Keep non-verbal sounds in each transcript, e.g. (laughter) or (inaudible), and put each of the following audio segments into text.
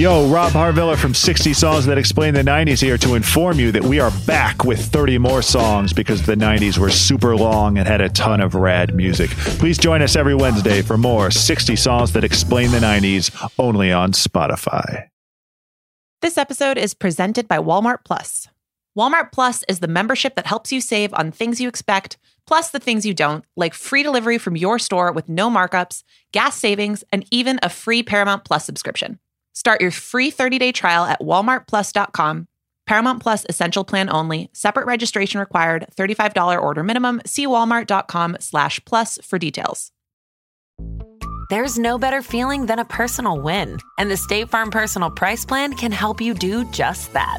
Yo, Rob Harvilla from 60 Songs That Explain the 90s here to inform you that we are back with 30 more songs because the 90s were super long and had a ton of rad music. Please join us every Wednesday for more 60 Songs That Explain the 90s only on Spotify. This episode is presented by Walmart Plus. Walmart Plus is the membership that helps you save on things you expect, plus the things you don't, like free delivery from your store with no markups, gas savings, and even a free Paramount Plus subscription. Start your free 30-day trial at walmartplus.com. Paramount Plus Essential Plan only. Separate registration required. $35 order minimum. See walmart.com slash plus for details. There's no better feeling than a personal win. And the State Farm Personal Price Plan can help you do just that.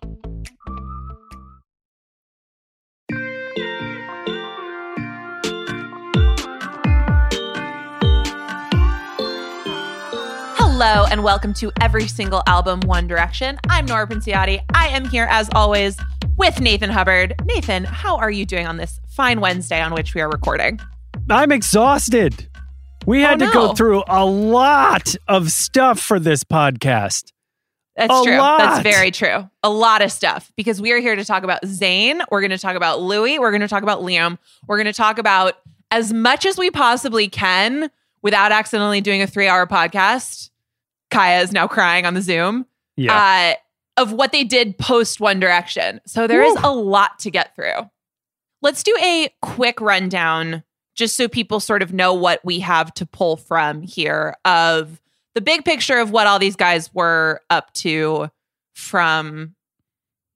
Hello and welcome to every single album One Direction. I'm Nora Princiotti. I am here as always with Nathan Hubbard. Nathan, how are you doing on this fine Wednesday on which we are recording? I'm exhausted. We had Oh, to go through a lot of stuff for this podcast. That's A true. That's very true. A lot of stuff because we are here to talk about Zayn. We're going to talk about Louis. We're going to talk about Liam. We're going to talk about as much as we possibly can without accidentally doing a three hour podcast. Kaya is now crying on the Zoom. Yeah. uh, of what they did post One Direction. So there is Woo. a lot to get through. Let's do a quick rundown just so people sort of know what we have to pull from here of the big picture of what all these guys were up to from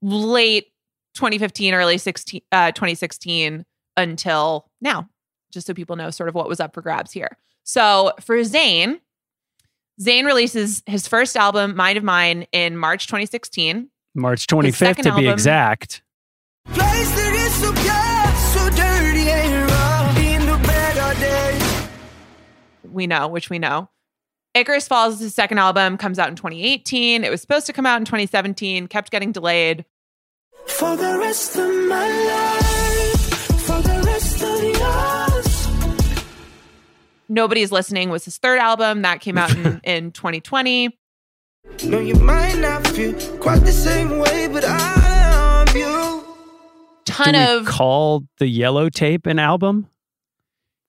late 2015, early 16, uh, 2016 until now, just so people know sort of what was up for grabs here. So for Zayn, Zayn releases his first album, Mind of Mine, in March 2016. March 25th second to be album- exact. Place that is so bad, so dirty and rough. In the better days. We know, which we know. Icarus Falls is his second album, comes out in 2018. It was supposed to come out in 2017, kept getting delayed. For the rest of my life, Nobody's Listening was his third album. That came out in, (laughs) in 2020. No, you might not feel quite the same way, but I love you. Ton Do we of call the yellow tape an album?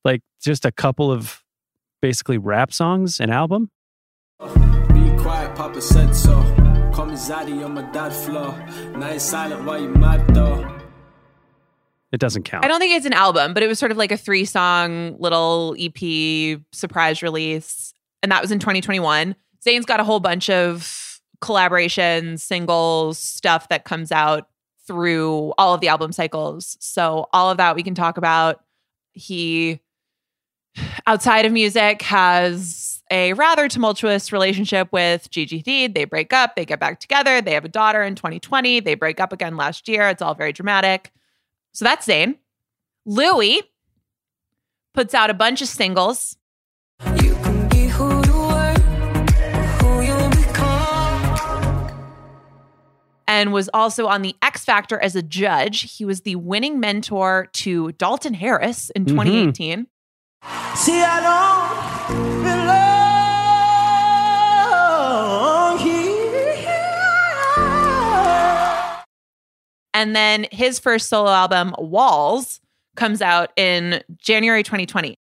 Like just a couple of basically rap songs, an album? Be quiet, Papa said so. Call me Zaddy on my dad floor. Nice silent while you mad though. It doesn't count. I don't think it's an album, but it was sort of like a three song little EP surprise release. And that was in 2021. Zayn's got a whole bunch of collaborations, singles, stuff that comes out through all of the album cycles. So, all of that we can talk about. He, outside of music, has a rather tumultuous relationship with Gigi Hadid. They break up, they get back together. They have a daughter in 2020. They break up again last year. It's all very dramatic. So that's Zayn. Louis puts out a bunch of singles. You can be who you were, who you become. and was also on the X Factor as a judge. He was the winning mentor to Dalton Harris in mm-hmm. 2018. See, And then his first solo album, Walls, comes out in January 2020.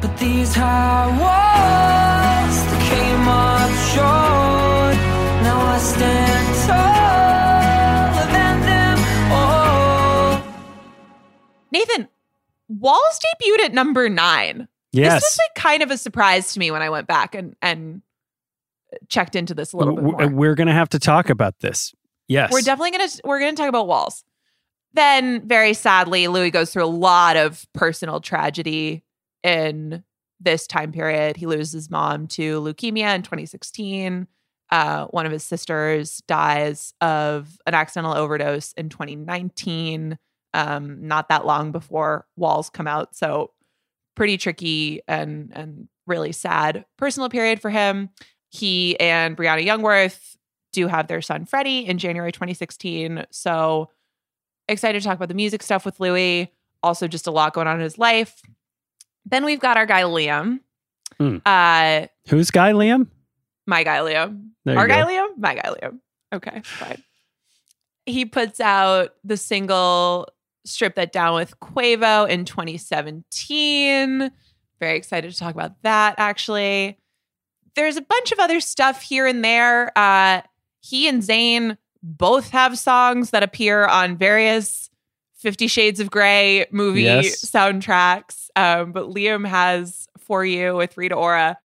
But these high walls they came up short. Now I stand taller than them all. Nathan, Walls debuted at number nine. Yes. This was like kind of a surprise to me when I went back and and checked into this a little bit more. We're going to have to talk about this. Yes. We're definitely gonna we're gonna talk about walls. Then, very sadly, Louis goes through a lot of personal tragedy in this time period. He loses his mom to leukemia in 2016. Uh, one of his sisters dies of an accidental overdose in 2019. Um, not that long before Walls come out, so pretty tricky and and really sad personal period for him. he and Briana Jungwirth do have their son Freddie in January 2016. So excited to talk about the music stuff with Louis. Also, just a lot going on in his life. Then we've got our guy Liam. Hmm. Uh, Who's Guy Liam? my guy Liam. Our guy. Liam? My guy Liam. Okay, fine. He puts out the single Strip That Down with Quavo in 2017. Very excited to talk about that, actually. There's a bunch of other stuff here and there. Uh, he and Zayn both have songs that appear on various Fifty Shades of Grey movie Yes. soundtracks. Um, but Liam has For You with Rita Ora.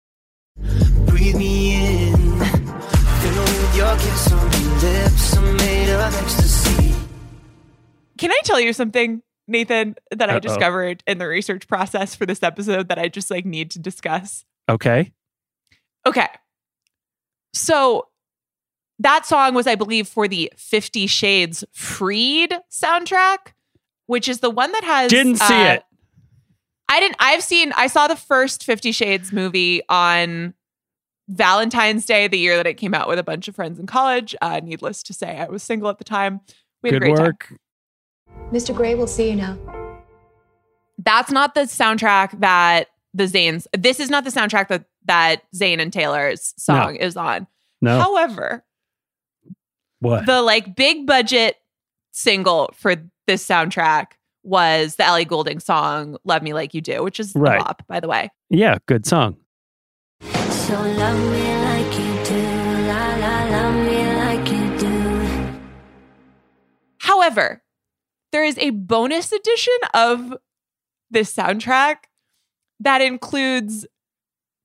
Breathe me in. Your kiss on lips. Made of ecstasy. Can I tell you something, Nathan, that I Uh-oh. discovered in the research process for this episode that I just like need to discuss? Okay. Okay. So that song was, I believe, for the Fifty Shades Freed soundtrack, which is the one that has Didn't see uh, it. I didn't I've seen I saw the first Fifty Shades movie on Valentine's Day, the year that it came out with a bunch of friends in college. Uh, needless to say, I was single at the time. We had Good a great time. work. Mr. Grey will see you now. that's not the soundtrack that the Zayn's. This is not the soundtrack that that Zayn and Taylor's song is on. No. However, what? the like big budget single for this soundtrack was the Ellie Goulding song "Love Me Like You Do," which is Right. a bop, by the way. yeah, good song. So love me like you do. La la, love me like you do. However, there is a bonus edition of this soundtrack that includes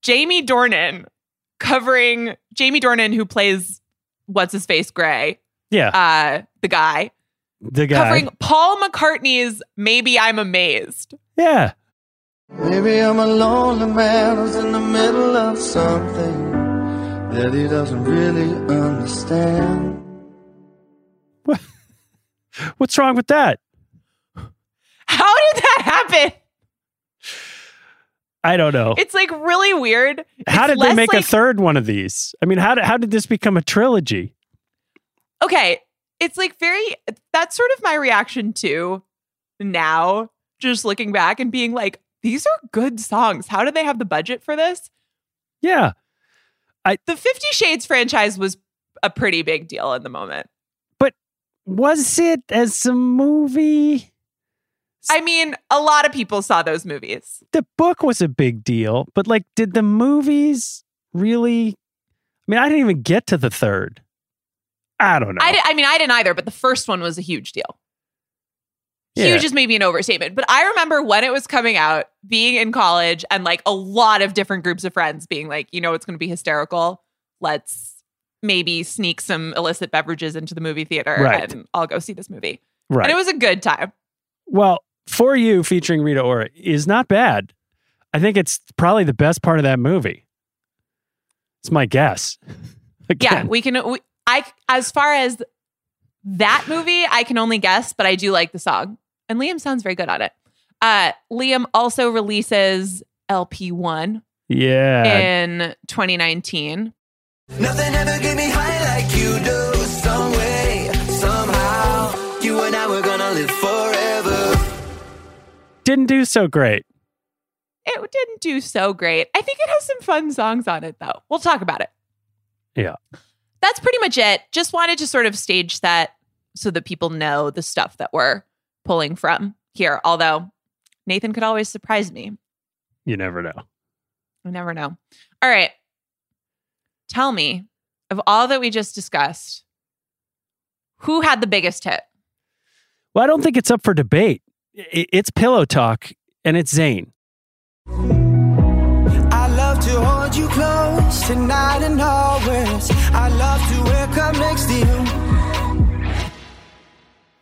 Jamie Dornan covering Jamie Dornan, who plays what's his face Grey, Yeah, uh, the guy, the guy. covering Paul McCartney's "Maybe I'm Amazed." yeah. Maybe I'm a lonely man who's in the middle of something that he doesn't really understand. What? (laughs) What's wrong with that? How did that happen? I don't know. It's like really weird. how It's did they make a third one of these? I mean, how did, how did this become a trilogy? okay, it's like very that's sort of my reaction to now, just looking back and being like, these are good songs. How did they have the budget for this? Yeah. The Fifty Shades franchise was a pretty big deal in the moment. But was it as a movie? I mean, a lot of people saw those movies. The book was a big deal, but like, did the movies really? I mean, I didn't even get to the third. I don't know. I, di- I mean, I didn't either, but the first one was a huge deal. Yeah. Huge is maybe an overstatement, but I remember when it was coming out, being in college, and like a lot of different groups of friends being like, you know, it's going to be hysterical. Let's maybe sneak some illicit beverages into the movie theater Right. and I'll go see this movie. right. And it was a good time. Well, for you featuring Rita Ora is not bad. I think it's probably the best part of that movie. It's my guess. (laughs) Yeah, we can. We, I as far as that movie, I can only guess, but I do like the song, and Liam sounds very good on it. Uh, Liam also releases LP one yeah. in 2019. Nothing ever get me high like you do. Some way, somehow, you and I were gonna live forever. Didn't do so great. It didn't do so great. I think it has some fun songs on it, though. We'll talk about it. Yeah. That's pretty much it. Just wanted to sort of stage that so that people know the stuff that we're pulling from here. Although Nathan could always surprise me. You never know. I never know. All right. Tell me, of all that we just discussed, who had the biggest hit? Well, I don't think it's up for debate. I- It's pillow talk and it's Zayn. I love to hold you close tonight and always. I love to wake up next to you.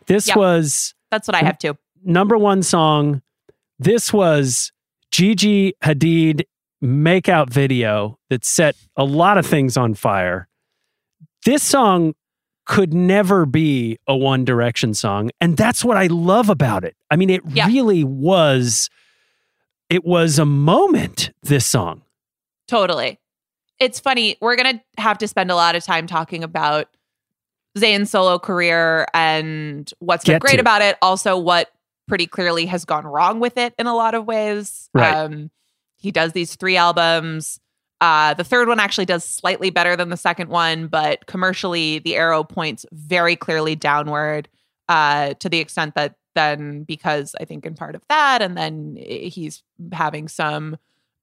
This Yep. was That's what I have too. number one song. This was Gigi Hadid makeout video that set a lot of things on fire. This song could never be a One Direction song, and that's what I love about it. I mean, it Yeah. really was. It was a moment. This song. Totally. it's funny. We're gonna have to spend a lot of time talking about Zayn's solo career and what's been Get great to. about it. Also, what pretty clearly has gone wrong with it in a lot of ways. Right. Um, he does these three albums. Uh, the third one actually does slightly better than the second one, but commercially, the arrow points very clearly downward uh, to the extent that then, because I think in part of that, and then he's having some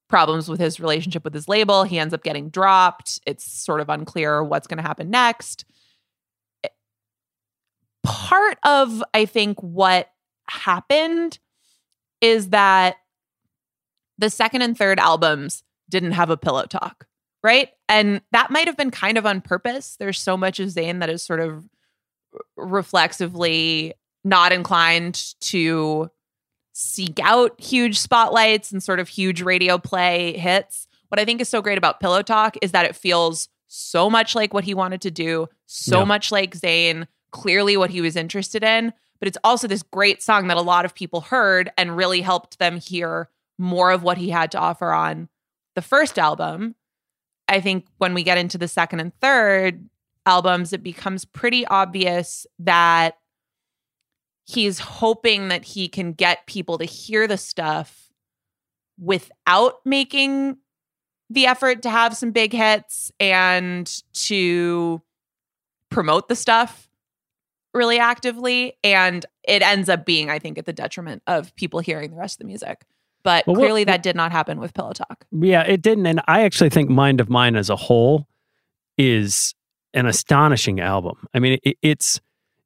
problems with his relationship with his label, he ends up getting dropped. It's sort of unclear what's going to happen next. Part of, I think, what happened is that the second and third albums didn't have a pillow talk, right? And that might have been kind of on purpose. There's so much of Zayn that is sort of reflexively not inclined to seek out huge spotlights and sort of huge radio play hits. What I think is so great about Pillow Talk is that it feels so much like what he wanted to do, so Yeah. much like Zayn, clearly what he was interested in. But it's also this great song that a lot of people heard and really helped them hear more of what he had to offer on the first album. I think when we get into the second and third albums, it becomes pretty obvious that he's hoping that he can get people to hear the stuff without making the effort to have some big hits and to promote the stuff really actively. And it ends up being, I think, at the detriment of people hearing the rest of the music. But Well, what- clearly, that did not happen with Pillow Talk. Yeah, it didn't. And I actually think Mind of Mine as a whole is an astonishing album. I mean, it, it's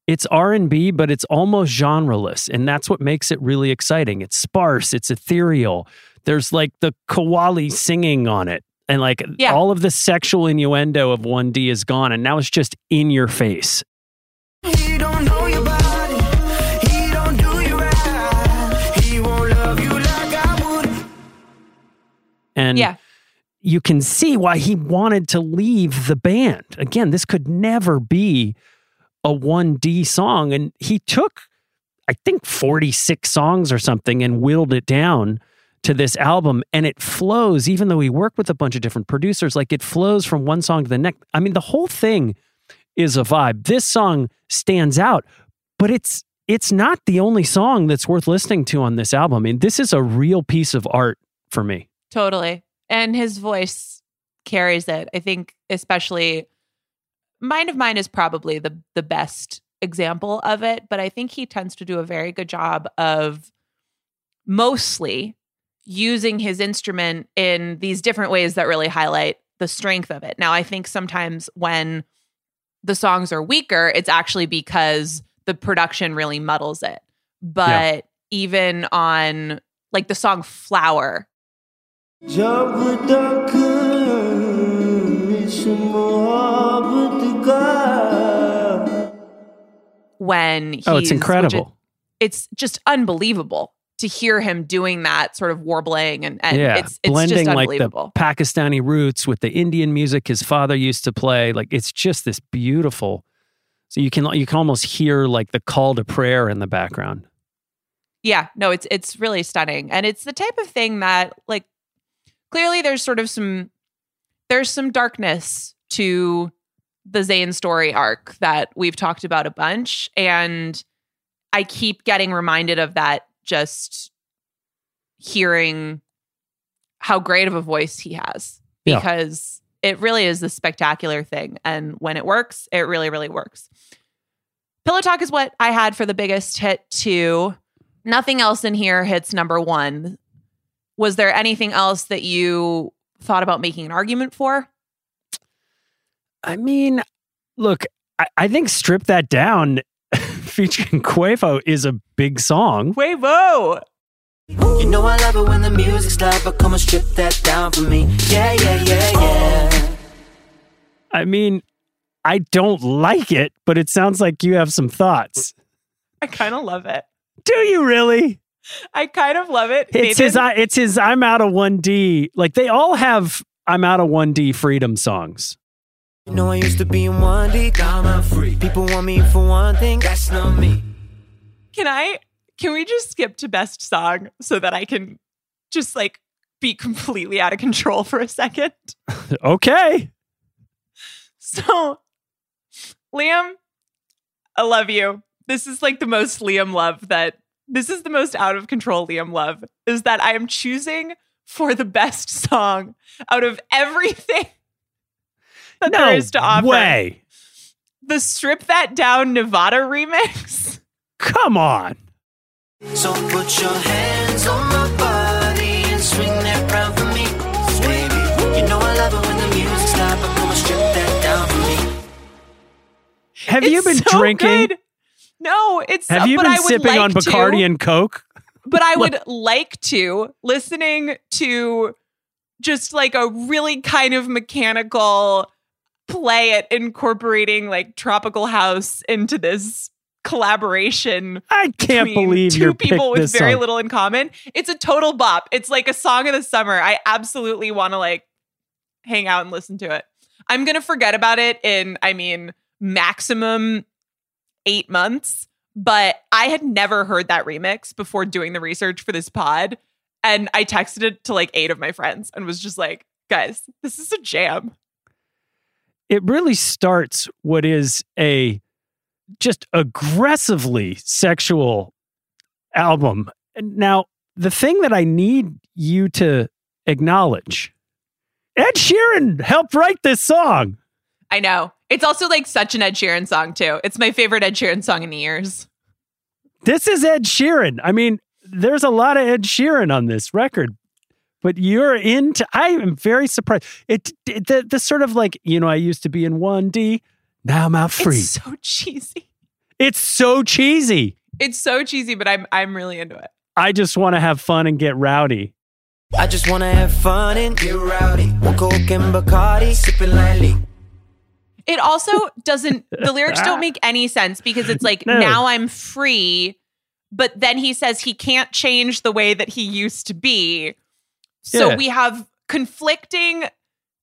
it's R and B, but it's almost genreless, and that's what makes it really exciting. It's sparse, it's ethereal. There's like the qawwali singing on it, and like Yeah. all of the sexual innuendo of One D is gone, and now it's just in your face. He And Yeah. you can see why he wanted to leave the band. Again, this could never be a 1D song. And he took, I think, 46 songs or something and whittled it down to this album. And it flows, even though he worked with a bunch of different producers, like it flows from one song to the next. I mean, the whole thing is a vibe. This song stands out, but it's it's not the only song that's worth listening to on this album. I mean, this is a real piece of art for me. Totally. And his voice carries it. I think especially Mind of Mine is probably the the best example of it, but I think he tends to do a very good job of mostly using his instrument in these different ways that really highlight the strength of it. Now, I think sometimes when the songs are weaker, it's actually because the production really muddles it. But even on like the song Flower, जब तक इस मोहब्बत का when he's Oh, it's which incredible. it- it's just unbelievable to hear him doing that sort of warbling and, and yeah, it's it's blending just like the unbelievable. Pakistani roots with the Indian music his father used to play. Like it's just this beautiful. So you can you can almost hear like the call to prayer in the background. yeah, no, it's it's really stunning. And it's the type of thing that like clearly there's sort of some there's some darkness to the Zayn story arc that we've talked about a bunch. And I keep getting reminded of that just hearing how great of a voice he has Yeah. because it really is this spectacular thing. And when it works, it really, really works. Pillow Talk is what I had for the biggest hit two. Nothing else in here hits number one. Was there anything else that you thought about making an argument for? I mean, look, I, I think strip that down (laughs) featuring Quavo is a big song. Quavo! You know I love it when the music's loud, but come and strip that down for me. Yeah, yeah, yeah, yeah. I mean, I don't like it, but it sounds like you have some thoughts. I kind of love it. Do you really? I kind of love it. It's his. I- It's his. I'm out of one D. Like they all have. I'm out of one D freedom songs. You know I used to be in one D, now I'm free. People want me for one thing, that's not me. Can I? Can we just skip to best song so that I can just like be completely out of control for a second. (laughs) Okay. So, Liam, I love you. This is like the most Liam love that this is the most out of control Liam love is that I am choosing for the best song out of everything (laughs) that no there is to offer. way. The Strip That Down Nevada remix. Come on. So put your hands on my body and swing that round for me, baby. You know I love it when the music stops, but come and strip that down for me. Have you been so drinking? good. No, it's Have you been sipping like on to. Bacardi and Coke? but I (laughs) would like to listening to just like a really kind of mechanical play at incorporating like tropical house into this collaboration I can't believe 2 you're people with very song. little in common. It's a total bop. It's like a song of the summer. I absolutely want to like hang out and listen to it. I'm going to forget about it in I mean maximum 8 months, but I had never heard that remix before doing the research for this pod and I texted it to like 8 of my friends and was just like, "Guys, this is a jam." It really starts what is a just aggressively sexual album. Now, the thing that I need you to acknowledge Ed Sheeran helped write this song. I know. It's also like such an Ed Sheeran song too. It's my favorite Ed Sheeran song in the years. This is Ed Sheeran. I mean, there's a lot of Ed Sheeran on this record, but you're into. I am very surprised. It, it the, the sort of like you know, I used to be in one D, now I'm out free. It's so cheesy. It's so cheesy. It's so cheesy, but I'm I'm really into it. I just want to have fun and get rowdy. I just wanna have fun and get rowdy. One Coke and Bacardi, sipping lightly. It also doesn't the (laughs) lyrics don't make any sense because it's like No. now I'm free, but then he says he can't change the way that he used to be. So Yeah. we have conflicting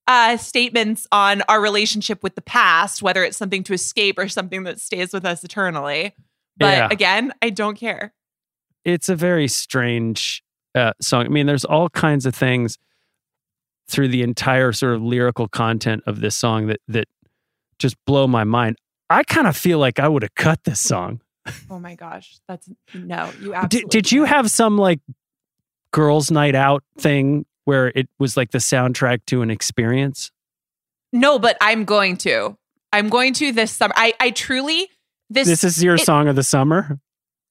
uh statements on our relationship with the past, whether it's something to escape or something that stays with us eternally. But Yeah. again, I don't care. It's a very strange uh, song. I mean, there's all kinds of things through the entire sort of lyrical content of this song that that just blow my mind. I kind of feel like I would have cut this (laughs) song. Oh my gosh. That's no, you absolutely Did, did you have some like girls' night out thing where it was like the soundtrack to an experience? No, but I'm going to. I'm going to this summer. I I truly this This is your it- song of the summer.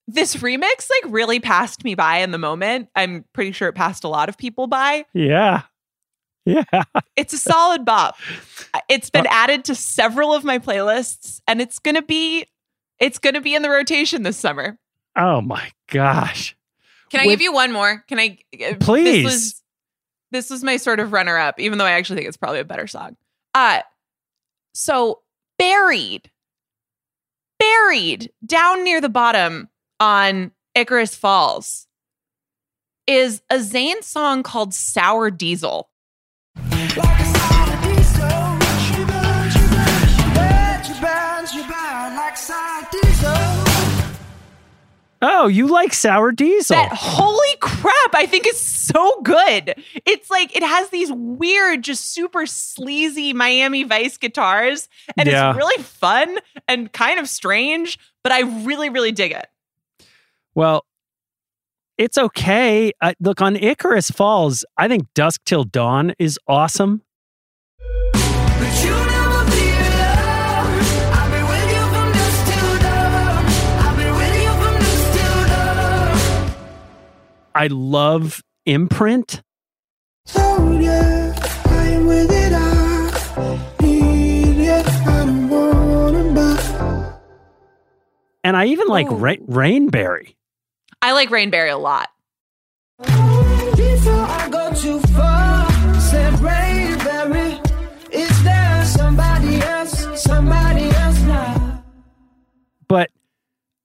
this remix like really passed me by in the moment. I'm pretty sure it passed a lot of people by. Yeah. Yeah. It's a solid bop. It's been added to several of my playlists and it's going to be it's going to be in the rotation this summer. Oh my gosh. Can I With- give you one more? Can I uh, Please. This was this was my sort of runner up even though I actually think it's probably a better song. Uh so buried buried down near the bottom on Icarus Falls is a Zayn song called Sour Diesel. Oh, you like sour diesel? That holy crap, I think is so good. It's like it has these weird, just super sleazy Miami Vice guitars, and Yeah. it's really fun and kind of strange, but I really, really dig it. Well, it's okay. Uh, look, on Icarus Falls, I think Dusk Till Dawn is awesome. But you never be alone. I've been with you from dusk till dawn. I've been with you from dusk till dawn. I love Imprint. Oh yeah, I'm with it all. Need it, I don't wanna buy. And I even like Ooh. Ra- Rainberry. I like Rainberry a lot. But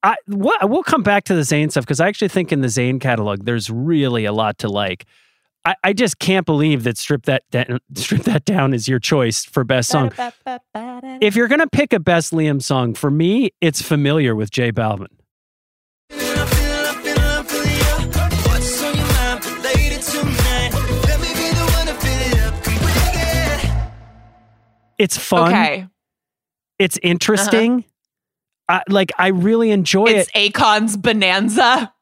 I what, we'll come back to the Zayn stuff because I actually think in the Zayn catalog there's really a lot to like. I, I just can't believe that strip that strip that down is your choice for best song. If you're gonna pick a best Liam song, for me, it's familiar with J Balvin. It's fun. Okay. It's uh-huh. interesting. I, like I really enjoy It's it. It's Akon's Bonanza.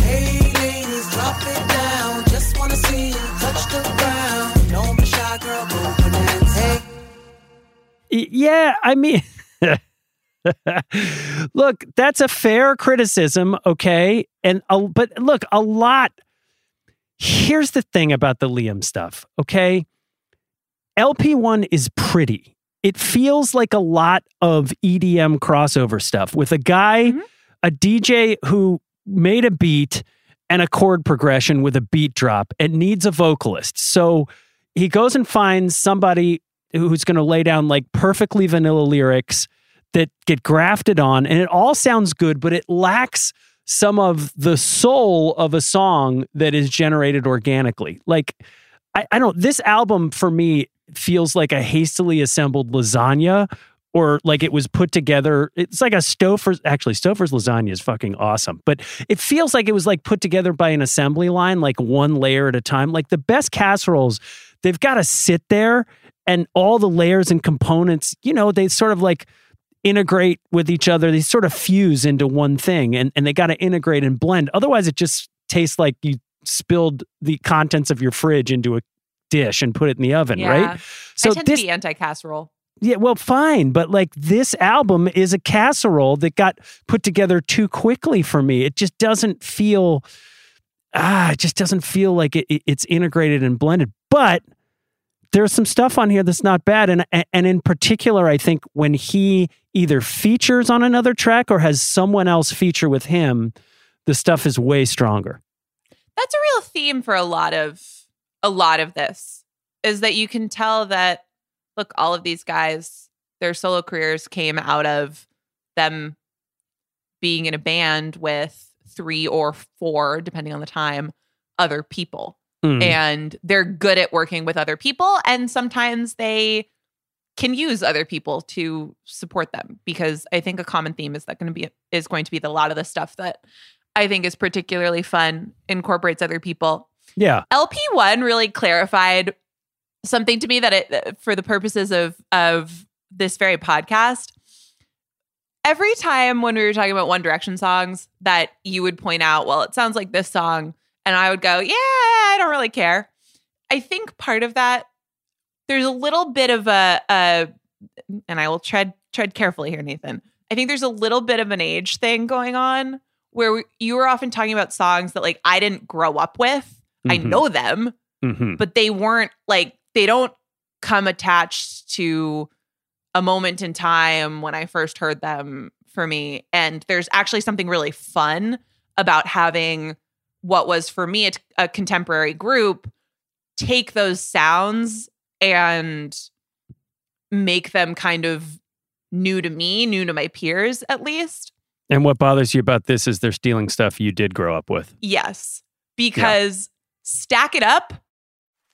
Hey ladies, drop it down. Just wanna see you touch the ground. Don't be shy, girl, go bonanza. Yeah, I mean, (laughs) look, that's a fair criticism, okay? And a, but look, a lot. Here's the thing about the Liam stuff, okay? LP1 is pretty. It feels like a lot of EDM crossover stuff with a guy, Mhm. a DJ who made a beat and a chord progression with a beat drop and needs a vocalist. So he goes and finds somebody who's going to lay down like perfectly vanilla lyrics that get grafted on and it all sounds good but it lacks some of the soul of a song that is generated organically like i, I don't this album for me feels like a hastily assembled lasagna or like it was put together it's like a stouffer's actually stouffer's lasagna is fucking awesome but it feels like it was like put together by an assembly line like one layer at a time like the best casseroles they've got to sit there and all the layers and components, you know, they sort of like integrate with each other. They sort of fuse into one thing and, and they got to integrate and blend. Otherwise, it just tastes like you spilled the contents of your fridge into a dish and put it in the oven, Yeah. right? So I tend this, to be anti-casserole. yeah, well, fine, but like this album is a casserole that got put together too quickly for me. It just doesn't feel, ah, it just doesn't feel like it, it- it's integrated and blended. But there's some stuff on here that's not bad, and and in particular, I think when he either features on another track or has someone else feature with him, the stuff is way stronger. That's a real theme for a lot of a lot of this is that you can tell that look all of these guys their solo careers came out of them being in a band with three or four depending on the time other people Mm. and they're good at working with other people and sometimes they can use other people to support them because i think a common theme is that going to be is going to be the, a lot of the stuff that i think is particularly fun incorporates other people yeah, lp1 really clarified something to me that it uh, for the purposes of of this very podcast. Every time when we were talking about one direction songs that you would point out well it sounds like this song and i would go yeah i don't really care. I think part of that there's a little bit of a, a and i will tread tread carefully here nathan. I think there's a little bit of an age thing going on where we, you were often talking about songs that like i didn't grow up with i Mhm. know them hmm but they weren't like they don't come attached to a moment in time when I first heard them for me. And there's actually something really fun about having what was for me a, a contemporary group take those sounds and make them kind of new to me, new to my peers at least. And what bothers you about this is they're stealing stuff you did grow up with. Yes, because stack it up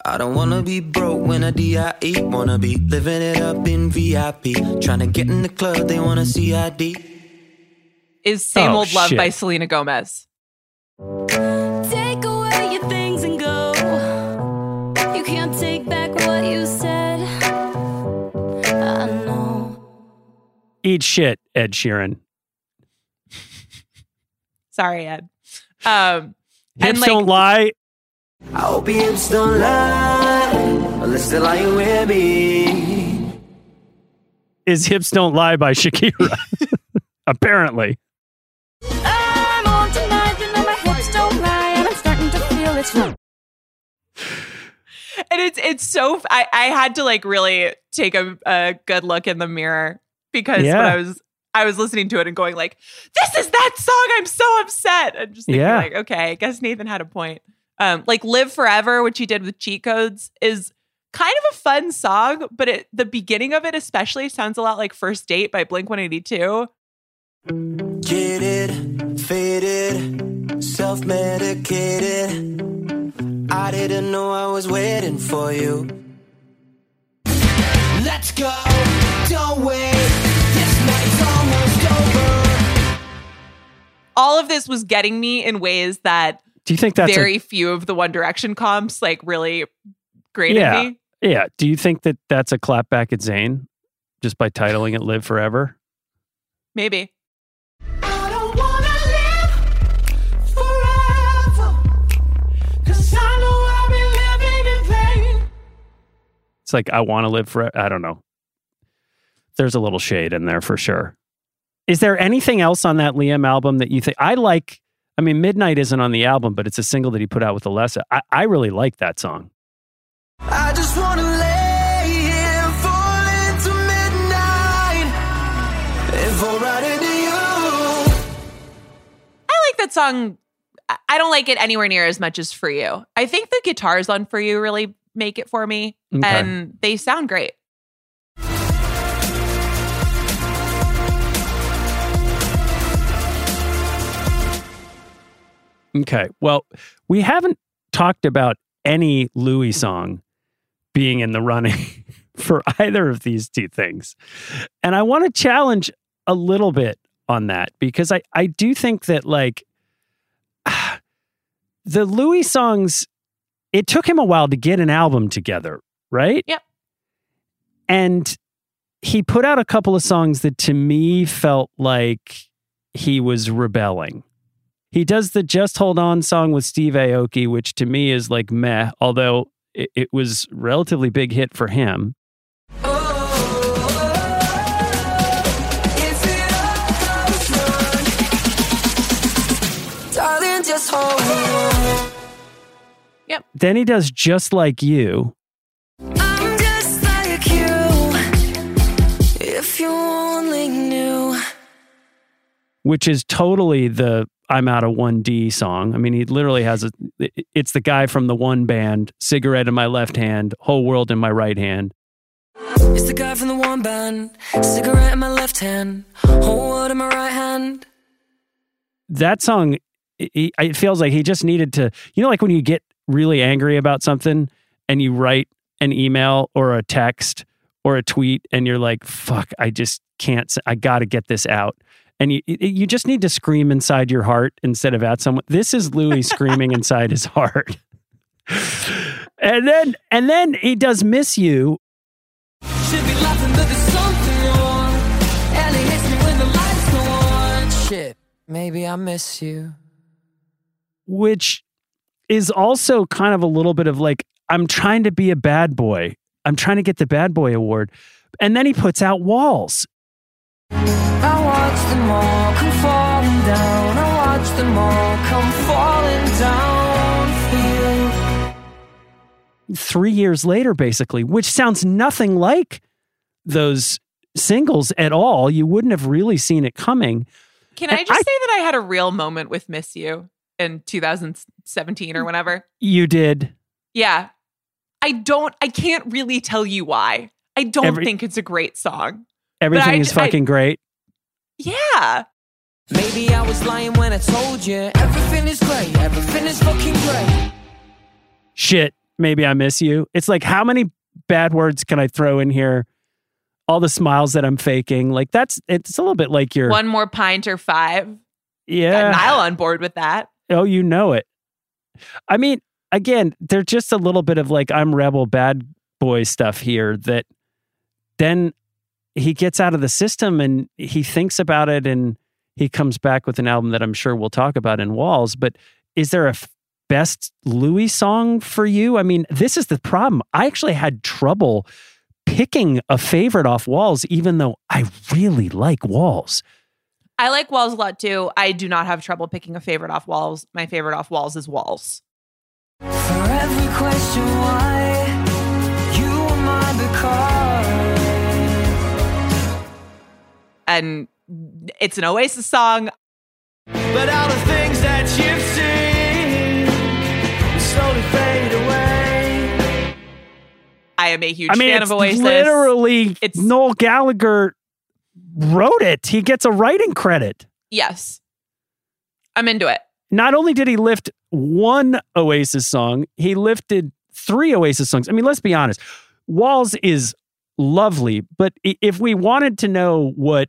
I don't wanna be broke when I DIE. Wanna be living it up in VIP. Trying to get in the club, they wanna see ID. is Same Oh, Old Love shit. by Selena Gomez. Take away your things and go. You can't take back what you said. I know. Eat shit, Ed Sheeran. (laughs) Sorry, Ed. Um, Hips and like, don't lie. I hope your hips don't lie. Unless they're lying with me. Is hips don't lie by Shakira. (laughs) Apparently. I'm on tonight, you know my hips don't lie, and I'm starting to feel it's wrong. and it's it's so. I had to like really take a, a good look in the mirror because when I was I was listening to it and going like, "This is that song." I'm so upset. And just thinking Yeah. like, okay, I guess Nathan had a point. Um, like "Live Forever," which he did with cheat codes, is kind of a fun song, but it, the beginning of it especially sounds a lot like First Date" by Blink 182. Jaded, faded, self medicated. I didn't know I was waiting for you. Let's go, don't wait. This night's almost over. All of this was getting me in ways that Do you think that's a- very few of the One Direction comps like really great Yeah. me. Yeah. Do you think that that's a clap back at Zayn just by titling it Live Forever? Maybe. I don't wanna live forever. Cause I know I'll be living in vain. It's like, I want to live for, I don't know. There's a little shade in there for sure. Is there anything else on that Liam album that you think I like? I mean, Midnight isn't on the album, but it's a single that he put out with Alesso. I, I really like that song. I just wanna lay here, fall into midnight, and fall right into you. I like that song. I- I don't like it anywhere near as much as For You. I think the guitars on For You really make it for me, Okay. and they sound great. Okay. Well, we haven't talked about any Louis song being in the running (laughs) for either of these two things. And I want to challenge a little bit on that because I, I do think that, like, (sighs) the Louis songs, it took him a while to get an album together, right? Yep. And he put out a couple of songs that to me felt like he was rebelling. He does the Just Hold On song with Steve Aoki, which to me is like meh, although it, it was relatively big hit for him. Darling, just hold on. Then he does Just Like You, I'm just like you. If you only knew. which is totally the I'm out of 1D song. I mean, he literally has a, it's the guy from the one band, cigarette in my left hand, whole world in my right hand. It's the guy from the one band. Cigarette in my left hand, whole world in my right hand. that song it, it feels like he just needed to you know like when you get really angry about something and you write an email or a text or a tweet and you're like fuck i just can't I gotta get this out and you you just need to scream inside your heart instead of at someone this is louis (laughs) screaming inside his heart and then and then he does miss you Should be laughing, but there's something wrong. And it hits me when the lights go on. Shit, maybe I miss you. which is also kind of a little bit of like i'm trying to be a bad boy i'm trying to get the bad boy award and then he puts out walls I watch them all come falling down. I watch them all come falling down for you. three years later basically which sounds nothing like those singles at all you wouldn't have really seen it coming Can And I just I- say that I had a real moment with Miss You in 2017 or whenever? you did Yeah. I don't, I can't really tell you why. I don't Every- think it's a great song. Everything I- is I- fucking great Yeah. Maybe I was lying when I told you everything is great, everything is fucking great. shit maybe i miss you it's like how many bad words can i throw in here all the smiles that i'm faking like that's it's a little bit like your One more pint or five. yeah Got Niall on board with that. Oh, you know it. I mean, again, there's just a little bit of like I'm rebel bad boy stuff here that then he gets out of the system and he thinks about it and he comes back with an album that I'm sure we'll talk about in Walls. But is there a f- best Louis song for you? I mean, this is the problem. I actually had trouble picking a favorite off Walls, even though I really like Walls. I like Walls a lot too. I do not have trouble picking a favorite off Walls. My favorite off Walls is Walls. For every question why, you are mine because. And it's an Oasis song. But all the things that you've seen slowly fade away. I am a huge I mean, fan it's of Oasis. literally It's- Noel Gallagher wrote it. He gets a writing credit. Yes. I'm into it. Not only did he lift one Oasis song, he lifted three Oasis songs. I mean, let's be honest. Walls is lovely, but if we wanted to know what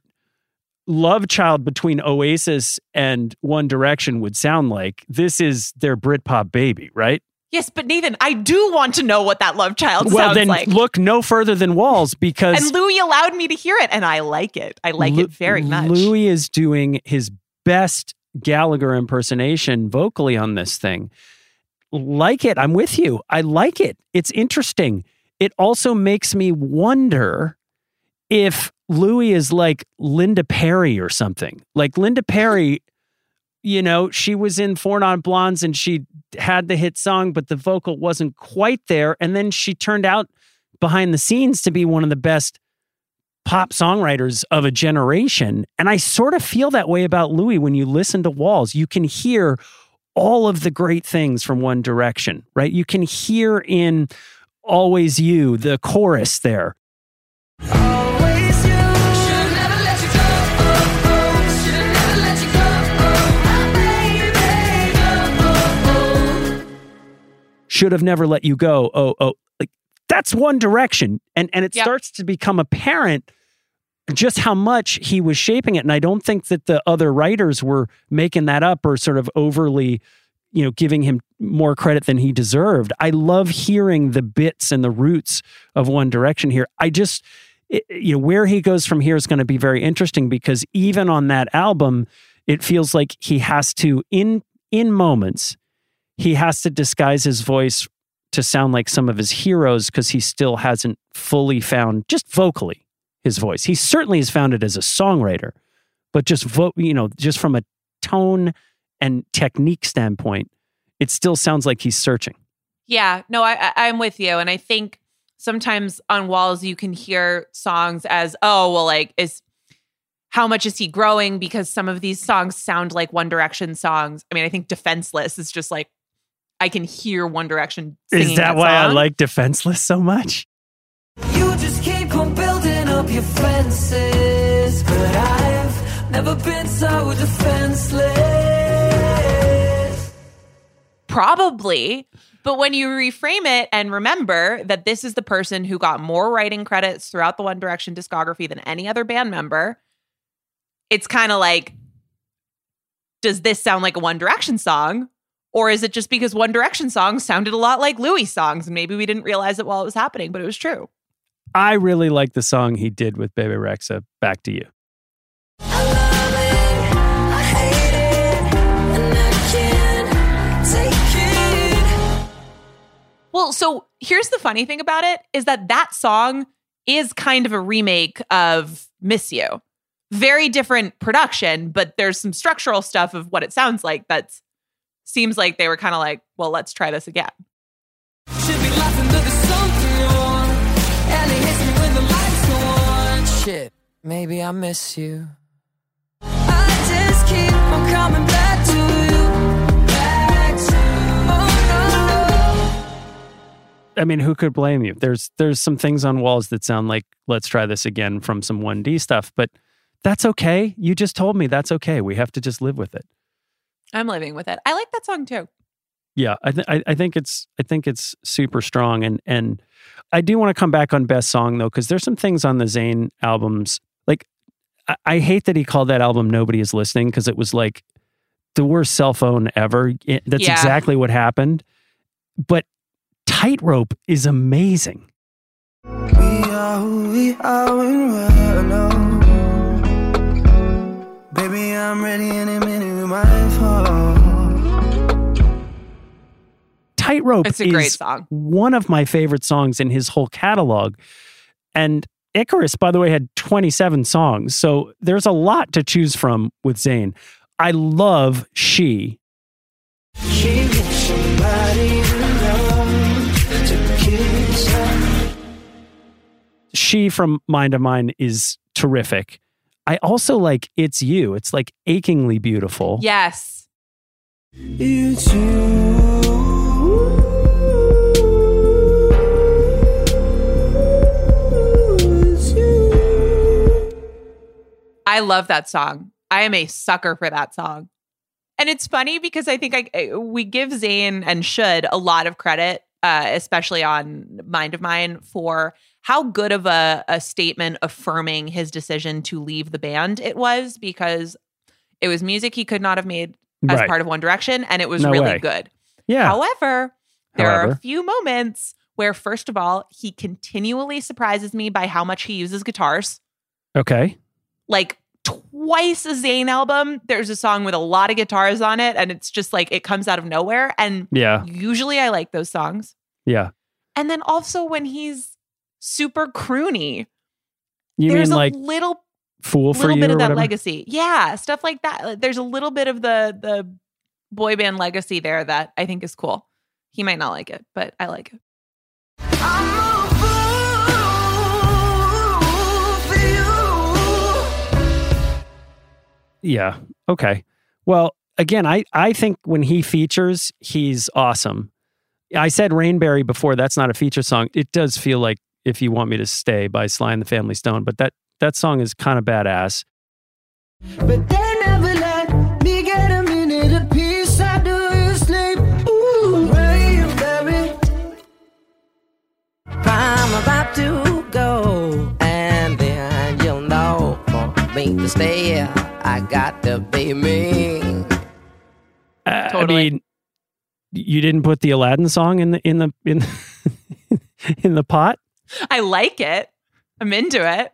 love child between Oasis and One Direction would sound like, this is their Britpop baby, right? Yes, but Nathan, I do want to know what that love child well, sounds like. Well, then look no further than Walls because and Louis allowed me to hear it, and I like it. I like Lu- it very much. Louis is doing his best Gallagher impersonation vocally on this thing. Like it. I'm with you. I like it. It's interesting. It also makes me wonder if Louis is like Linda Perry or something. Like Linda Perry, you know, she was in Four Non Blondes and she had the hit song, but the vocal wasn't quite there. And then she turned out behind the scenes to be one of the best pop songwriters of a generation. And I sort of feel that way about Louis when you listen to Walls. You can hear all of the great things from One Direction, right? You can hear in Always You, the chorus there. Should've never let you go. Oh, oh. Should've never let you go. Oh. Oh, oh, oh. Should have never let you go. Oh, oh. Like that's One Direction. And and it Yep. starts to become apparent just how much he was shaping it. And I don't think that the other writers were making that up or sort of overly, you know, giving him more credit than he deserved. I love hearing the bits and the roots of One Direction here. I just, it, you know, where he goes from here is going to be very interesting because even on that album, it feels like he has to, in in moments, he has to disguise his voice to sound like some of his heroes because he still hasn't fully found just vocally his voice. He certainly has found it as a songwriter, but just vote, you know, just from a tone and technique standpoint, it still sounds like he's searching. Yeah, no, I, I I'm with you, and I think sometimes on walls you can hear songs as, oh, well, like is how much is he growing? Because some of these songs sound like One Direction songs. I mean, I think Defenseless is just like I can hear One Direction. Singing Is that, why I like Defenseless so much? You just keep on building up your fences, but I've never been so defenseless. Probably. But when you reframe it and remember that this is the person who got more writing credits throughout the One Direction discography than any other band member, it's kind of like, does this sound like a One Direction song? Or is it just because One Direction songs sounded a lot like Louis songs and maybe we didn't realize it while it was happening, but it was true? I really like the song he did with Bebe Rexha. Back to you. Well, so here's the funny thing about it is that that song is kind of a remake of Miss You. Very different production, but there's some structural stuff of what it sounds like that seems like they were kind of like, well, let's try this again. Should be laughing, but there's. And it hits me when the lights go on. Shit, maybe I miss you. I I mean, who could blame you? There's there's some things on walls that sound like let's try this again from some 1D stuff, but that's okay. You just told me that's okay. We have to just live with it. I'm living with it. I like that song too. Yeah, I, th- I I think it's I think it's super strong, and and I do want to come back on best song though, because there's some things on the Zayn albums. Like, I, I hate that he called that album "Nobody Is Listening" because it was like the worst cell phone ever. It- that's Yeah. exactly what happened. But Tightrope is amazing. We are who we are when we're alone. Baby, I'm ready any minute with my phone. Tightrope It's a great is song. one of my favorite songs in his whole catalog. And Icarus, by the way, had 27 songs. So there's a lot to choose from with Zayn. I love She. She She from Mind of Mine is terrific. I also like It's You. It's like achingly beautiful. Yes. It's you. It's you. I love that song. I am a sucker for that song. And it's funny because I think I, I- we give Zayn and should a lot of credit, uh, especially on Mind of Mine, for how good of a, a statement affirming his decision to leave the band it was because it was music he could not have made as Right. part of One Direction and it was No really way. good. Yeah. However, There are a few moments where, first of all, he continually surprises me by how much he uses guitars. Okay. Like twice a Zayn album, there's a song with a lot of guitars on it, and it's just like it comes out of nowhere. And Yeah. usually I like those songs. Yeah. And then also when he's super croony, You there's mean a like little fool for a little you bit of that whatever? legacy. Yeah, stuff like that. There's a little bit of the the boy band legacy there that I think is cool. He might not like it, but I like it. Yeah. Okay. Well, again, I I think when he features, he's awesome. I said Rainberry before. That's not a feature song. It does feel like "If You Want Me to Stay" by Sly and the Family Stone, but that that song is kind of badass. But they never let me get a minute of peace. I do you sleep. Ooh, rain, baby. I'm about to go, and then you'll know for me to stay here. I got to be me. Uh, I- Totally. I mean, you didn't put the Aladdin song in the in the in (laughs) in the pot. I like it. I'm into it.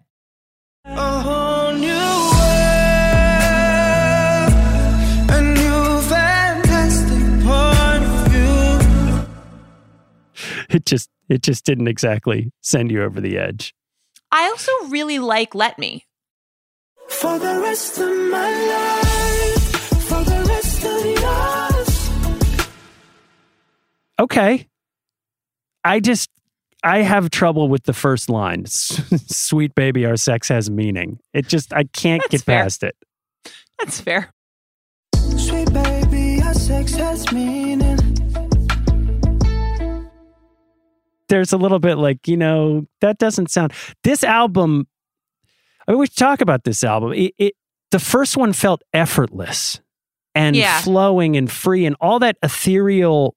A whole new world, a new fantastic point of view. It just it just didn't exactly send you over the edge. I also really like Let Me. For the rest of my life, for the rest of yours. Okay. I just I have trouble with the first line. (laughs) Sweet baby, our sex has meaning. It just I can't That's get fair. past it. That's fair. Sweet baby, our sex has meaning. There's a little bit like, you know, that doesn't sound this album I mean, we should talk about this album. It, it the first one felt effortless and Yeah. flowing and free and all that ethereal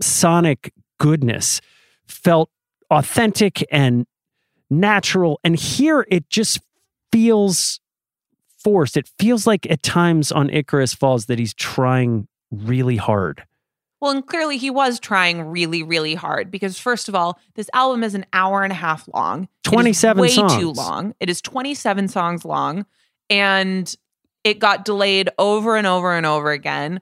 sonic goodness felt authentic and natural and here it just feels forced it feels like at times on icarus falls that he's trying really hard Well, and clearly he was trying really, really hard because first of all, this album is an hour and a half long. 27 way songs. too long. It is 27 songs long, and it got delayed over and over and over again.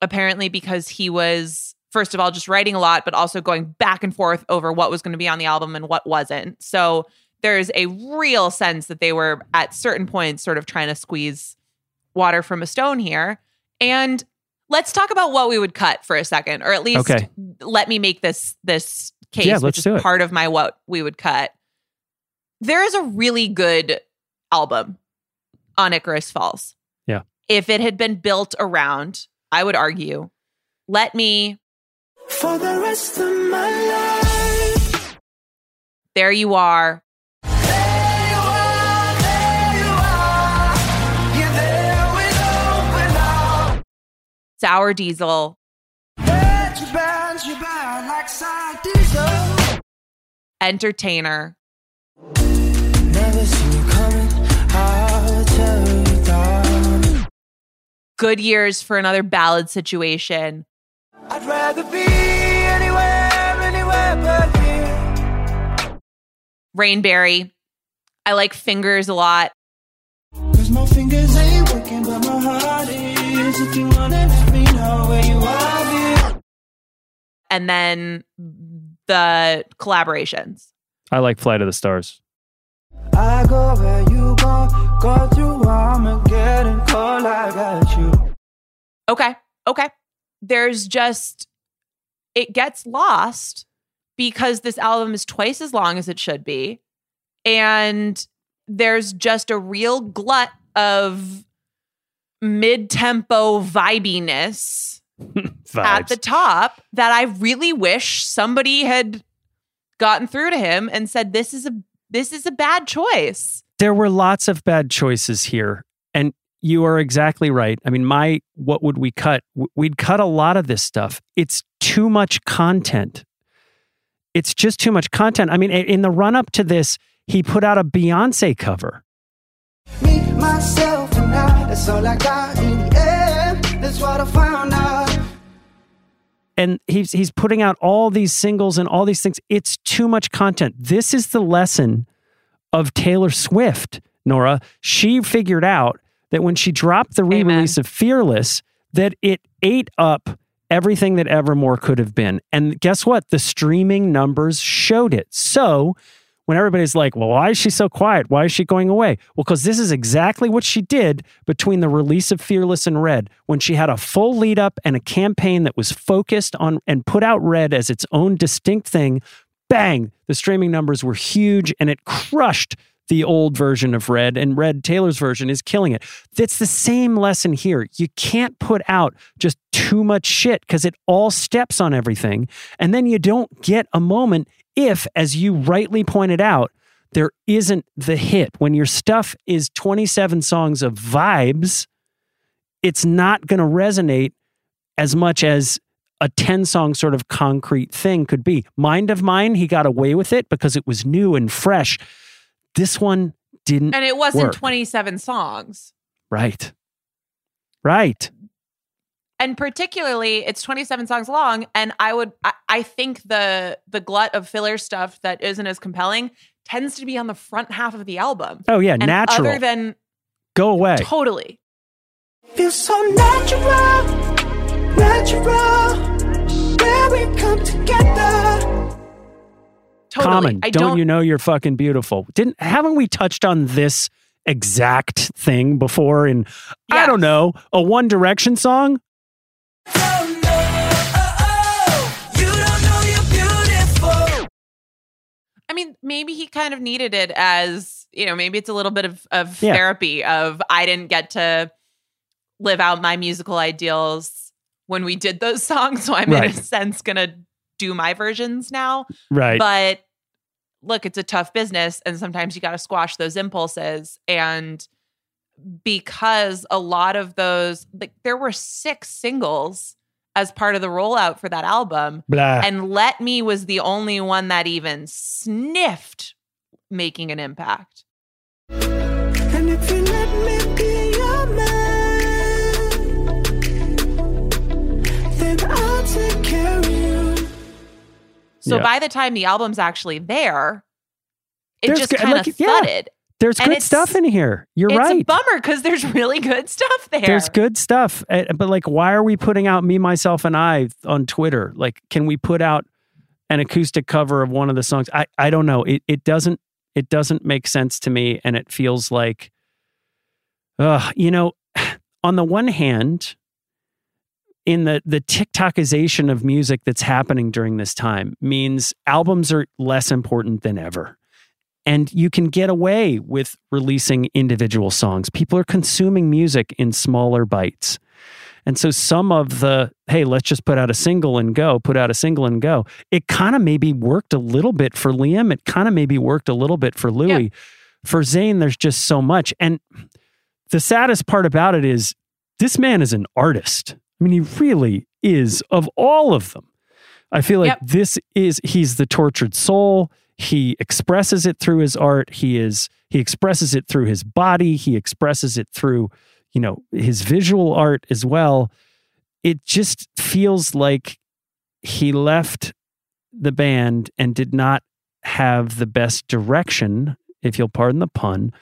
Apparently, because he was first of all just writing a lot, but also going back and forth over what was going to be on the album and what wasn't. So there's a real sense that they were at certain points sort of trying to squeeze water from a stone here. And let's talk about what we would cut for a second, or at least Okay. let me make this this case, Yeah, which is part of my what we would cut. There is a really good album on Icarus Falls. Yeah. If it had been built around, I would argue, let me, For the rest of my life. there you are, There you are, there you are. You're there with open arms. Sour Diesel, Bet you bounce, you bound like side diesel. Entertainer, Never seen you coming. I'll tell you, darling. Good Years for another ballad situation, I'd rather be anywhere, anywhere but here. Rainberry. I like Fingers a lot. Cause my fingers ain't working, but my heart is. If you wanna let me know where you are, here. and then the collaborations. i like flight of the stars I go where you go, go through Armageddon, cold, I got you. Okay. Okay. There's just, it gets lost because this album is twice as long as it should be. And there's just a real glut of mid tempo vibiness (laughs) at the top that I really wish somebody had gotten through to him and said, this is a, this is a bad choice. there were lots of bad choices here and you are exactly right i mean my what would we cut we'd cut a lot of this stuff it's too much content it's just too much content i mean in the run up to this he put out a beyonce cover Me, myself, and I, that's all I got in the end. That's what I found out. and he's he's putting out all these singles and all these things. It's too much content. This is the lesson of Taylor Swift, Nora. She figured out that when she dropped the re-release of Fearless, that it ate up everything that Evermore could have been. And guess what? The streaming numbers showed it. So when everybody's like, well, why is she so quiet? Why is she going away? Well, because this is exactly what she did between the release of Fearless and Red, when she had a full lead up and a campaign that was focused on and put out Red as its own distinct thing. Bang! The streaming numbers were huge and it crushed the old version of Red, and Red Taylor's version is killing it. It's the same lesson here. You can't put out just too much shit because it all steps on everything. And then you don't get a moment if, as you rightly pointed out, there isn't the hit. When your stuff is 27 songs of vibes, it's not going to resonate as much as a 10 song sort of concrete thing could be. Mind of Mine, he got away with it because it was new and fresh. This one didn't. And it wasn't work. 27 songs. Right. Right. and particularly it's 27 songs long and i would I, I think the the glut of filler stuff that isn't as compelling tends to be on the front half of the album Oh, yeah. and natural. other than Go away. totally Feels so natural, natural. Where we come together. Totally Common. i don't, don't you know you're fucking beautiful? Didn't haven't we touched on this exact thing before in I don't know, a One Direction song? I mean, maybe he kind of needed it as, you know, maybe it's a little bit of, of Yeah. therapy of I didn't get to live out my musical ideals when we did those (laughs) songs. So I'm in a sense gonna do my versions now. Right. But look, it's a tough business and sometimes you gotta squash those impulses. And because a lot of those like there were six singles as part of the rollout for that album. Blah. And Let Me was the only one that even sniffed making an impact. So Yeah. by the time the album's actually there, it There's just kind of like, yeah. thudded. There's and good stuff in here. You're it's right. a bummer because there's (laughs) really good stuff there. There's good stuff. But like, why are we putting out me, myself, and I on Twitter? Like, can we put out an acoustic cover of one of the songs? I, I don't know. It it doesn't it doesn't make sense to me, and it feels like, uh, you know, (sighs) on the one hand, in the the TikTokization of music that's happening during this time means albums are less important than ever. And you can get away with releasing individual songs. People are consuming music in smaller bites. And so some of the, hey, let's just put out a single and go, put out a single and go. It kind of maybe worked a little bit for Liam. It kind of maybe worked a little bit for Louis. For Zayn, there's just so much. And the saddest part about it is this man is an artist. I mean, he really is of all of them. I feel like Yep. this is he's the tortured soul. He expresses it through his art. He is he expresses it through his body. He expresses it through, you know, his visual art as well. It just feels like he left the band and did not have the best direction, if you'll pardon the pun,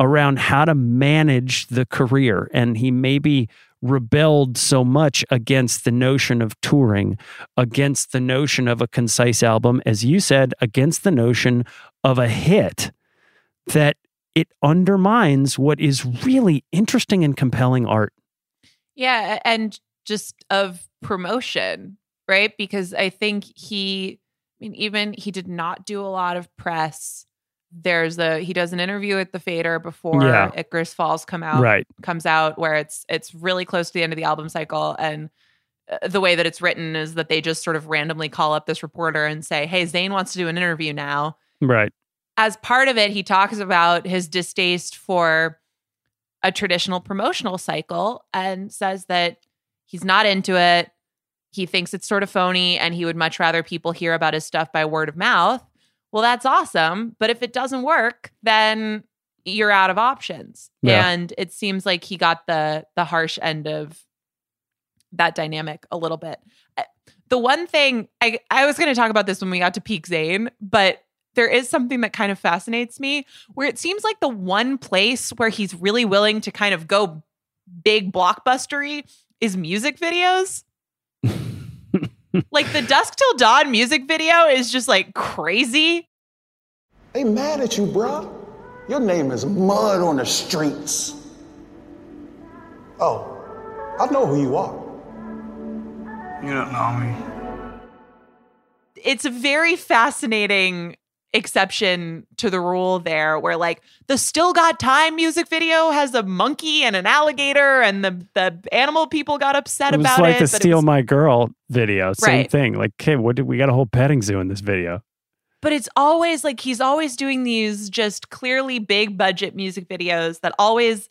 around how to manage the career. And he maybe rebelled so much against the notion of touring, against the notion of a concise album, as you said, against the notion of a hit, that it undermines what is really interesting and compelling art. Yeah, and just of promotion, right? Because I think he, I mean, even he did not do a lot of press. There's a he does an interview at the Fader before Yeah. Icarus Falls come out, Right. Comes out where it's it's really close to the end of the album cycle, and uh, the way that it's written is that they just sort of randomly call up this reporter and say, "Hey, Zayn wants to do an interview now." Right. as part of it, he talks about his distaste for a traditional promotional cycle and says that he's not into it. He thinks it's sort of phony and he would much rather people hear about his stuff by word of mouth. Well, that's awesome. But if it doesn't work, then you're out of options. Yeah. And it seems like he got the the harsh end of that dynamic a little bit. Uh, The one thing I I was going to talk about this when we got to peak Zayn, but there is something that kind of fascinates me where it seems like the one place where he's really willing to kind of go big blockbustery is music videos. Like the Dusk Till Dawn music video is just like crazy. They mad at you, bruh. Your name is mud on the streets. Oh, I know who you are. You don't know me. It's a very fascinating exception to the rule there where like the still got time music video has a monkey and an alligator and the the animal people got upset about It was about like it the it Steal was- My Girl video. Same Right. thing. Like, okay, what did we got a whole petting zoo in this video? but it's always like he's always doing these just clearly big budget music videos that always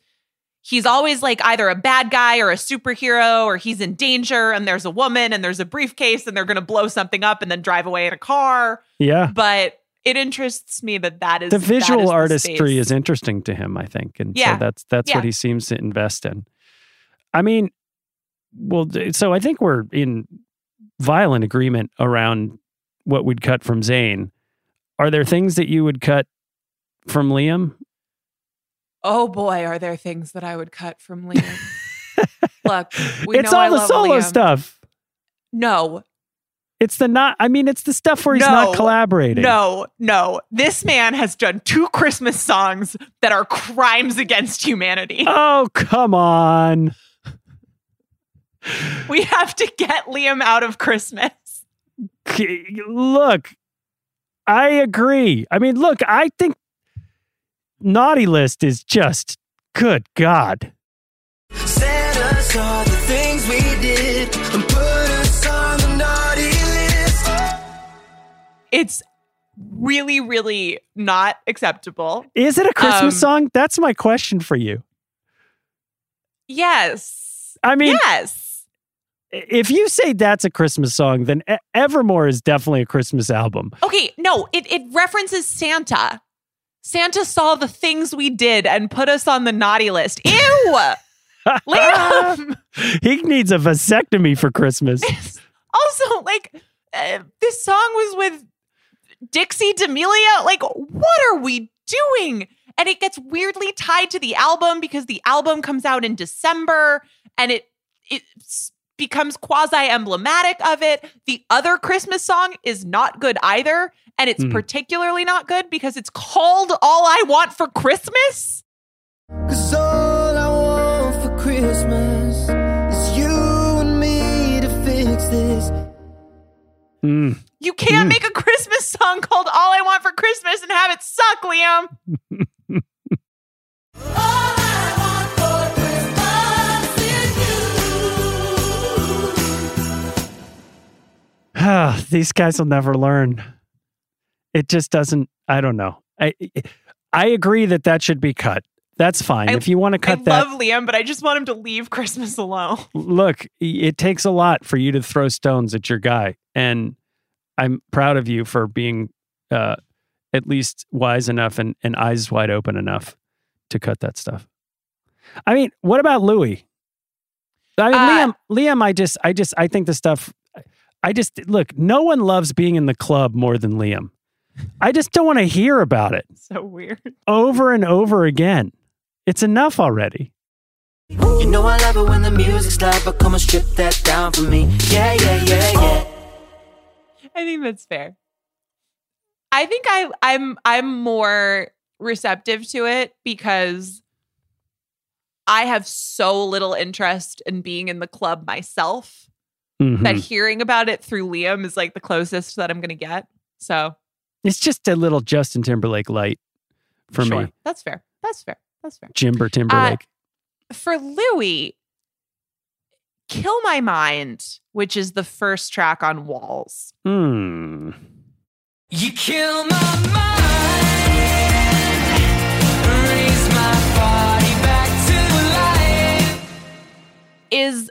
he's always like either a bad guy or a superhero or he's in danger and there's a woman and there's a briefcase and they're going to blow something up and then drive away in a car Yeah. but it interests me that that is the visual is the artistry space. is interesting to him, I think. And Yeah. so that's that's Yeah. what he seems to invest in. I mean, well, so I think we're in violent agreement around what we'd cut from Zayn. Are there things that you would cut from Liam? oh boy are there things that i would cut from liam (laughs) look we it's know all I the solo Liam. stuff. no It's the not. I mean, it's the stuff where he's No. not collaborating. No, no. This man has done two Christmas songs that are crimes against humanity. (laughs) Oh come on. We have to get Liam out of Christmas. Look, I agree. I mean, look, I think Naughty List is just good God. It's really, really not acceptable. Is it a Christmas Um, song? That's my question for you. Yes. I mean, yes. if you say that's a Christmas song, then Evermore is definitely a Christmas album. Okay, no, it, it references Santa. Santa saw the things we did and put us on the naughty list. Ew! (laughs) Liam! he needs a vasectomy for Christmas. (laughs) also, like, uh, this song was with Dixie D'Amelio. Like, what are we doing? And it gets weirdly tied to the album because the album comes out in December and it it becomes quasi emblematic of it. The other Christmas song is not good either. And it's Hmm. particularly not good because it's called All I Want for Christmas. Cause all I want for Christmas Mm. You can't make a Christmas song called All I Want for Christmas and have it suck, Liam. (laughs) (sighs) These guys will never learn. It just doesn't. I don't know. I I agree that that should be cut. That's fine. I- if you want to cut I that, love Liam, but I just want him to leave Christmas alone. (laughs) look, it takes a lot for you to throw stones at your guy, and I'm proud of you for being uh, at least wise enough and, and eyes wide open enough to cut that stuff. I mean, what about Louis? I mean, Uh, Liam. Liam, I just, I just, I think the stuff. I just look. No one loves being in the club more than Liam. I just don't want to hear about it So weird. over and over again. It's enough already. You know I love it when the music's loud, but come and strip that down for me. Yeah, yeah, yeah, yeah. I think that's fair. I think I I'm I'm more receptive to it because I have so little interest in being in the club myself Mhm. that hearing about it through Liam is like the closest that I'm going to get. So, It's just a little Justin Timberlake light for sure. me. That's fair. That's fair. That's fair. Jimber Timberlake. for Louis, Kill My Mind, which is the first track on Walls. Hmm. You kill my mind, raise my body back to life. is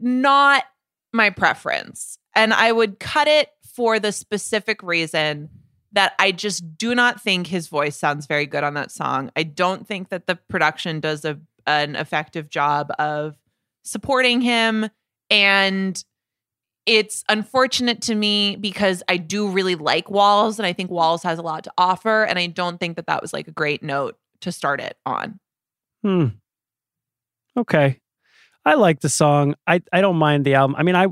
not my preference. And I would cut it for the specific reason that I just do not think his voice sounds very good on that song. I don't think that the production does a, an effective job of supporting him. And it's unfortunate to me because I do really like Walls and I think Walls has a lot to offer. And I don't think that that was like a great note to start it on. Hmm. Okay. I like the song. I, I don't mind the album. I mean, I,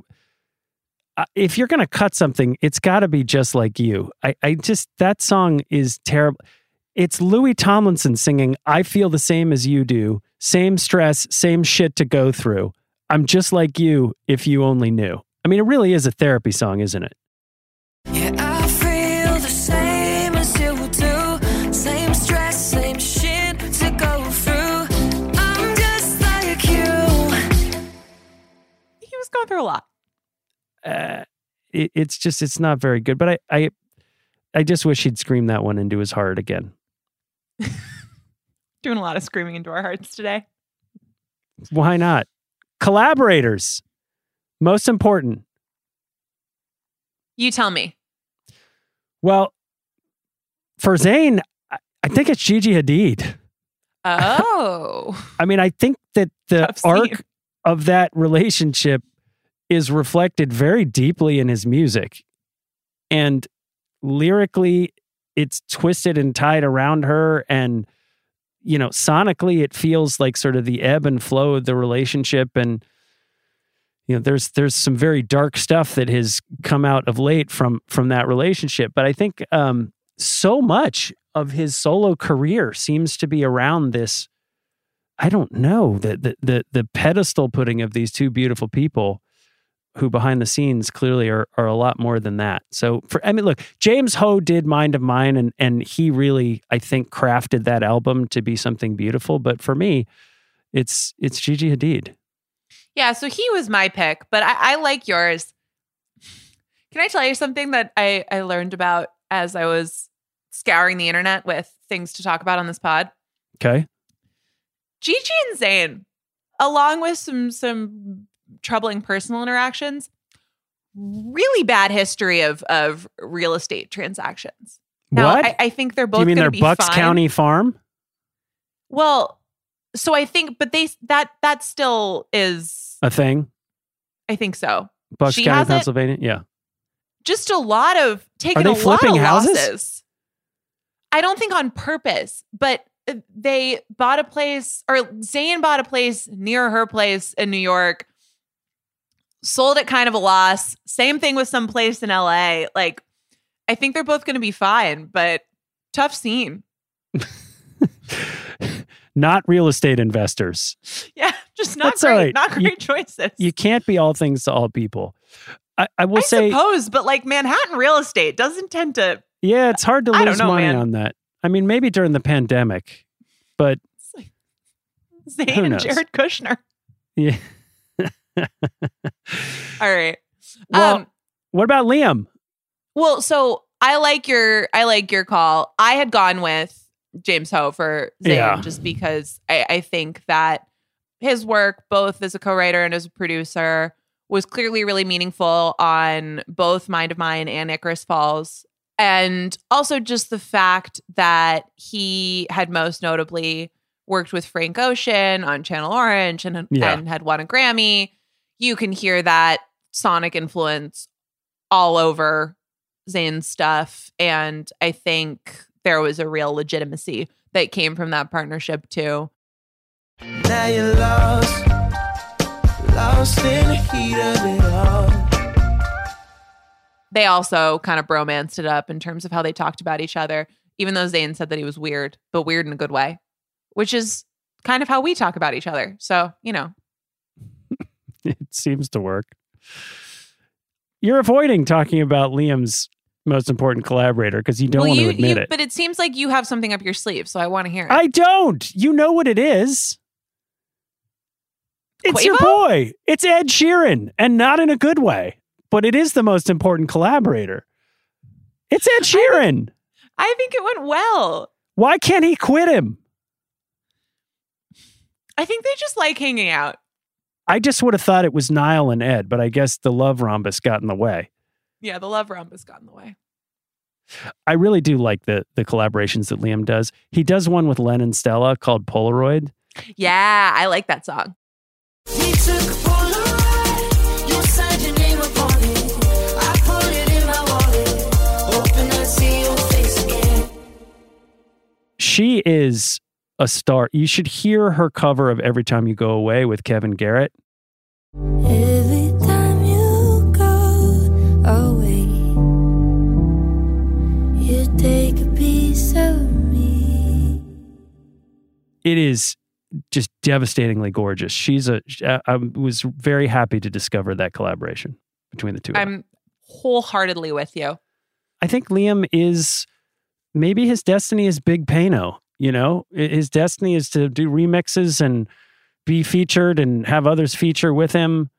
if you're going to cut something, it's got to be just like you. I, I just, that song is terrible. It's Louis Tomlinson singing, I feel the same as you do. Same stress, same shit to go through. I'm just like you if you only knew. I mean, it really is a therapy song, isn't it? Yeah, I feel the same as you do. Same stress, same shit to go through. I'm just like you. He was going through a lot. Uh, it, it's just it's not very good. But I, I I just wish he'd scream that one into his heart again. (laughs) Doing a lot of screaming into our hearts today. Why not? Collaborators, most important. You tell me. Well, for Zayn, I, think it's Gigi Hadid. Oh. (laughs) I mean, I think that the Tough scene. arc of that relationship is reflected very deeply in his music. And lyrically, it's twisted and tied around her. And, you know, sonically, it feels like sort of the ebb and flow of the relationship. And, you know, there's there's some very dark stuff that has come out of late from from that relationship. But I think um so much of his solo career seems to be around this I don't know the the the, the pedestal putting of these two beautiful people who behind the scenes clearly are are a lot more than that. So for I mean look, James Ho did Mind of Mine and and he really I think crafted that album to be something beautiful, but for me it's it's Gigi Hadid. Yeah, so he was my pick, but I, I like yours. Can I tell you something that I, I learned about as I was scouring the internet with things to talk about on this pod? Okay? Gigi and Zayn, along with some some troubling personal interactions, really bad history of of real estate transactions. Now, what? I, I think they're Do both you mean gonna their be Bucks fine. County farm? Well, so I think, but they that that still is. A thing? I think so. Bucks She County? Pennsylvania? Yeah. just a lot of taking a lot of houses? losses. I don't think on purpose, but uh, they bought a place or Zayn bought a place near her place in New York, sold at kind of a loss. Same thing with some place in LA. Like, I think they're both going to be fine, but tough scene. (laughs) Not real estate investors. (laughs) Yeah, just not That's great. right. Not You- great choices. You can't be all things to all people. I, I will say I say, suppose, but like Manhattan real estate doesn't tend to. yeah, it's hard to I lose know, money man. on that. I mean, maybe during the pandemic, but Zayn and? Jared Kushner. yeah. (laughs) All right. Well, um, what about Liam? Well, so I like your I like your call. I had gone with James Ho for Zayn Yeah. just because I, I think that his work, both as a co-writer and as a producer, was clearly really meaningful on both Mind of Mine and Icarus Falls. And also just the fact that he had most notably worked with Frank Ocean on Channel Orange and, Yeah. and had won a Grammy. You can hear that sonic influence all over Zayn's stuff. And I think there was a real legitimacy that came from that partnership too. Now you're lost, lost in the heat of it all. They also kind of bromanced it up in terms of how they talked about each other, even though Zayn said that he was weird, but weird in a good way, which is kind of how we talk about each other. So, you know, (laughs) It seems to work. You're avoiding talking about Liam's most important collaborator because you don't Well, want you, to admit you- it. But it seems like you have something up your sleeve, so I want to hear it. I don't. You know what it is. It's your boy. It's Ed Sheeran, and not in a good way, but it is the most important collaborator. It's Ed Sheeran. I think it went well. Why can't he quit him? I think they just like hanging out. I just would have thought it was Niall and Ed, but I guess the love rhombus got in the way. Yeah, the love rhombus got in the way. I really do like the the collaborations that Liam does. He does one with Lennon Stella called Polaroid. Yeah, I like that song. She is a star. You should hear her cover of Every Time You Go Away with Kevin Garrett. Every time you go away, you take a piece of me. It is just devastatingly gorgeous. She's a. Uh, I was very happy to discover that collaboration between the two. I'm wholeheartedly with you. I think Liam is maybe his destiny is Big Pano. You know, his destiny is to do remixes and be featured and have others feature with him,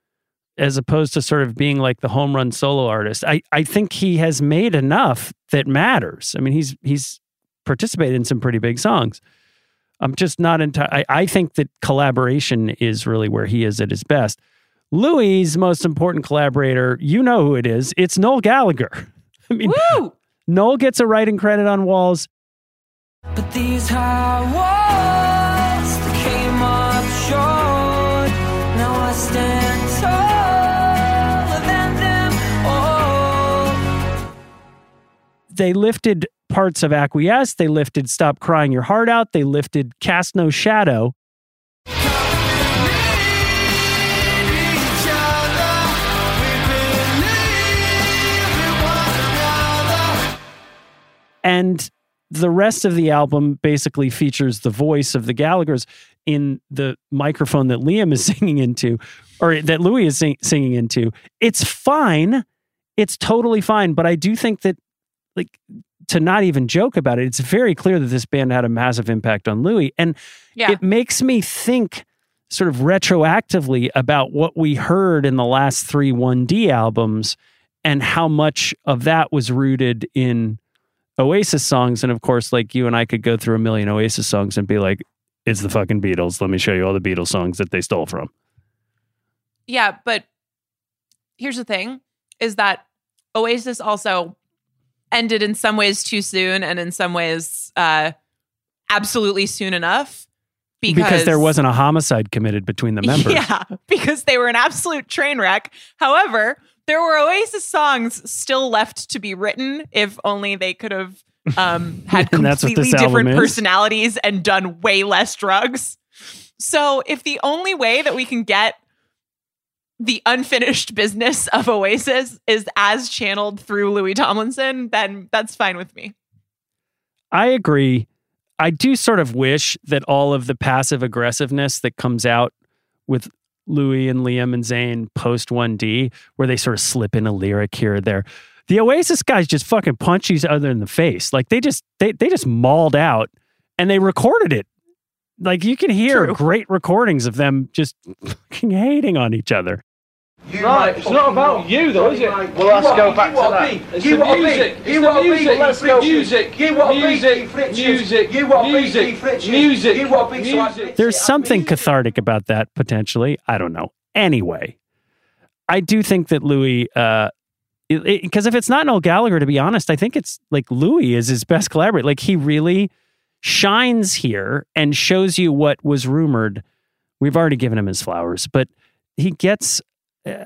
as opposed to sort of being like the home run solo artist. I I think he has made enough that matters. I mean, he's he's participated in some pretty big songs. I'm just not entirely. I think that collaboration is really where he is at his best. Louis' most important collaborator, you know who it is. It's Noel Gallagher. (laughs) I mean, Woo! Noel gets a writing credit on Walls. But these high walls that came up short. Now I stand taller than them all. They lifted parts of Acquiesce. They lifted Stop Crying Your Heart Out. They lifted Cast No Shadow. And the rest of the album basically features the voice of the Gallaghers in the microphone that Liam is (laughs) singing into, or that Louis is sing- singing into. It's fine. It's totally fine. But I do think that, like, to not even joke about it, it's very clear that this band had a massive impact on Louis. And Yeah. it makes me think sort of retroactively about what we heard in the last three 1D albums and how much of that was rooted in Oasis songs. And of course, like you and I could go through a million Oasis songs and be like, it's the fucking Beatles. Let me show you all the Beatles songs that they stole from. Yeah, but here's the thing is that Oasis also ended in some ways too soon and in some ways uh absolutely soon enough because, there wasn't a homicide committed between the members. (laughs) Yeah, because they were an absolute train wreck. However, there were Oasis songs still left to be written if only they could have um, (laughs) had And that's what completely different personalities and done way less drugs. So, if the only way that we can get the unfinished business of Oasis is as channeled through Louis Tomlinson, then that's fine with me. I agree. I do sort of wish that all of the passive aggressiveness that comes out with Louis and Liam and Zayn post 1D, where they sort of slip in a lyric here or there. The Oasis guys just fucking punch each other in the face. Like they just they they just mauled out and they recorded it. Like you can hear True. great recordings of them just (laughs) fucking hating on each other. Right, it's not about you though, is it? Well, let's go back to that. It's the music. It's the music. Let's go. Music. Music. Music. Music. Music. Music. There's something cathartic about that potentially. I don't know. Anyway, I do think that Louis, uh, because if it's not Noel Gallagher, to be honest, I think it's like Louis is his best collaborator. Like he really shines here and shows you what was rumored. We've already given him his flowers, but he gets uh,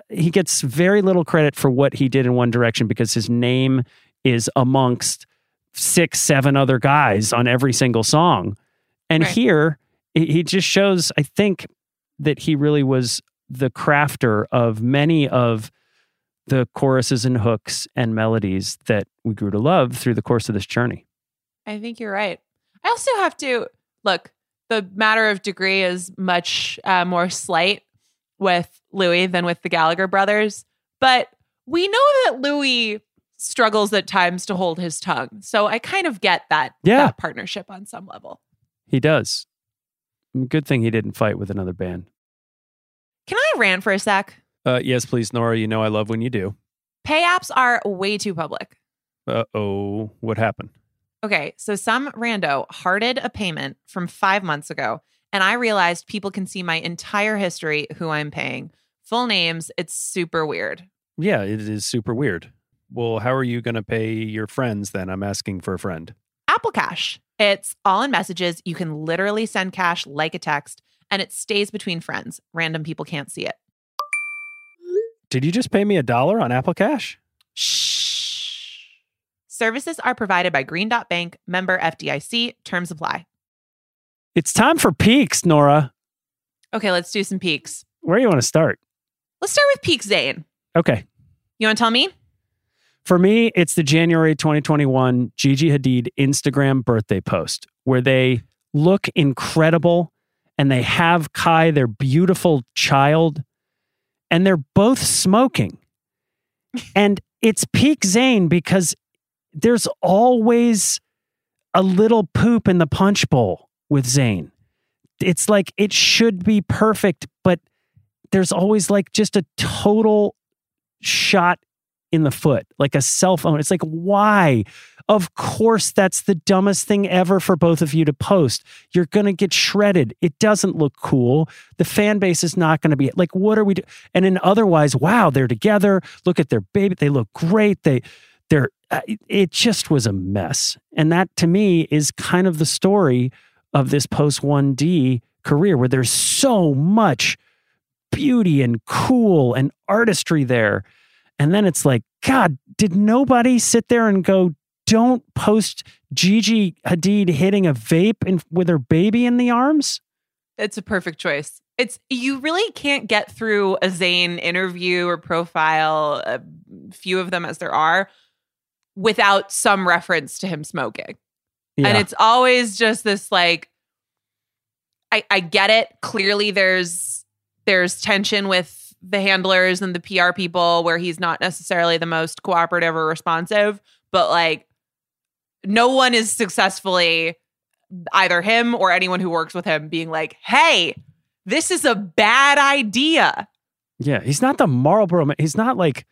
he gets very little credit for what he did in One Direction because his name is amongst six, seven other guys on every single song. And Right. here, he he just shows, I think, that he really was the crafter of many of the choruses and hooks and melodies that we grew to love through the course of this journey. I think you're right. I also have to look, the matter of degree is much uh, more slight with Louis than with the Gallagher brothers, but we know that Louis struggles at times to hold his tongue. So I kind of get that, Yeah. that partnership on some level. He does. Good thing he didn't fight with another band. Can I rant for a sec? Uh, yes, please, Nora. You know I love when you do. Pay apps are way too public. Uh oh, what happened? Okay, so some rando hearted a payment from five months ago, and I realized people can see my entire history, who I'm paying, full names. It's super weird. Yeah, it is super weird. Well, how are you going to pay your friends then? I'm asking for a friend. Apple Cash. It's all in messages. You can literally send cash like a text, and it stays between friends. Random people can't see it. Did you just pay me a dollar on Apple Cash? Shh. Services are provided by Green Dot Bank, member FDIC. Terms apply. It's time for peaks, Nora. Okay, let's do some peaks. Where do you want to start? Let's start with Peak Zayn. Okay. You want to tell me? For me, it's the January 2021 Gigi Hadid Instagram birthday post where they look incredible and they have Khai, their beautiful child, and they're both smoking. (laughs) and it's peak Zayn because there's always a little poop in the punch bowl with Zayn. It's like it should be perfect, but there's always like just a total shot in the foot, like a cell phone. It's like, why? Of course, that's the dumbest thing ever for both of you to post. You're going to get shredded. It doesn't look cool. The fan base is not going to be like, what are we doing? And then otherwise, wow, they're together. Look at their baby. They look great. They, they're, uh, it just was a mess. And that to me is kind of the story of this post 1D career where there's so much beauty and cool and artistry there. And then it's like, God, did nobody sit there and go, don't post Gigi Hadid hitting a vape in, with her baby in the arms? It's a perfect choice. It's you really can't get through a Zayn interview or profile, a few of them as there are, without some reference to him smoking. Yeah. And it's always just this like I, I get it. Clearly there's there's tension with the handlers and the PR people where he's not necessarily the most cooperative or responsive, but like no one is successfully either him or anyone who works with him being like, "Hey, this is a bad idea." Yeah, he's not the Marlboro man. He's not like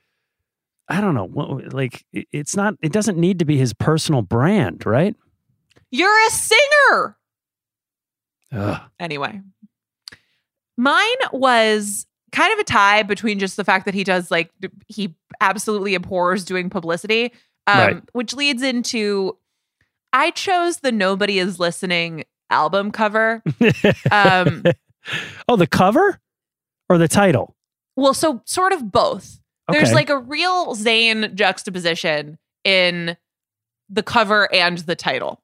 I don't know, like it's not it doesn't need to be his personal brand, right? You're a singer. Ugh. Anyway, mine was kind of a tie between just the fact that he does like he absolutely abhors doing publicity, um, Right. which leads into I chose the Nobody Is Listening album cover. Um, (laughs) oh, the cover or the title? well, so sort of both. There's like a real Zayn juxtaposition in the cover and the title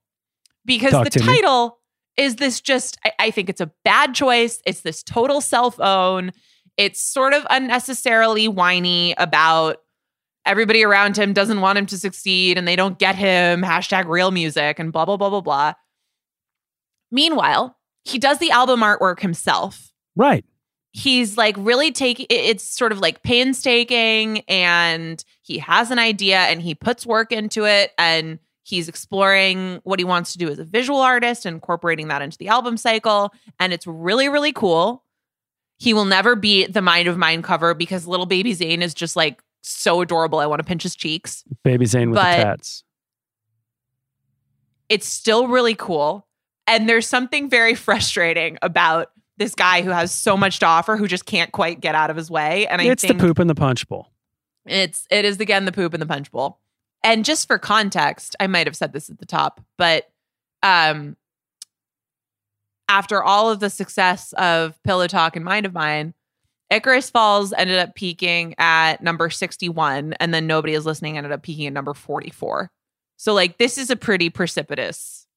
because Talk the to me. title is this just I, I think it's a bad choice it's this total self-own it's sort of unnecessarily whiny about everybody around him doesn't want him to succeed and they don't get him hashtag real music and blah blah blah blah blah meanwhile he does the album artwork himself Right. he's like really taking it's sort of like painstaking and he has an idea and he puts work into it and he's exploring what he wants to do as a visual artist incorporating that into the album cycle and it's really really cool he will never be the mind of mine cover because little baby Zayn is just like so adorable i want to pinch his cheeks Baby Zayn with But- the tats. it's still really cool. And there's something very frustrating about this guy who has so much to offer who just can't quite get out of his way. And I it's the poop in the punch bowl. it's it is again the poop in the punch bowl. And just for context, I might have said this at the top, but um after all of the success of Pillow Talk and Mind of Mine, Icarus Falls ended up peaking at number 61, and then Nobody is Listening ended up peaking at number 44. So, like, this is a pretty precipitous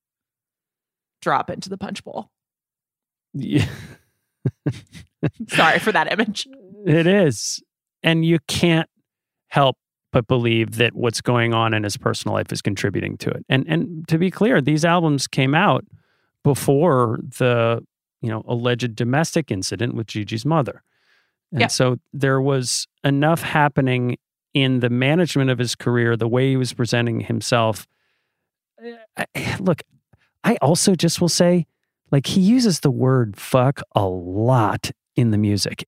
drop into the punch bowl. Yeah. (laughs) Sorry for that image. It is. And you can't help but believe that what's going on in his personal life is contributing to it. And and to be clear, these albums came out before the, you know, alleged domestic incident with Gigi's mother. And Yeah. so there was enough happening in the management of his career, the way he was presenting himself. I- Look, I also just will say, like, he uses the word fuck a lot in the music.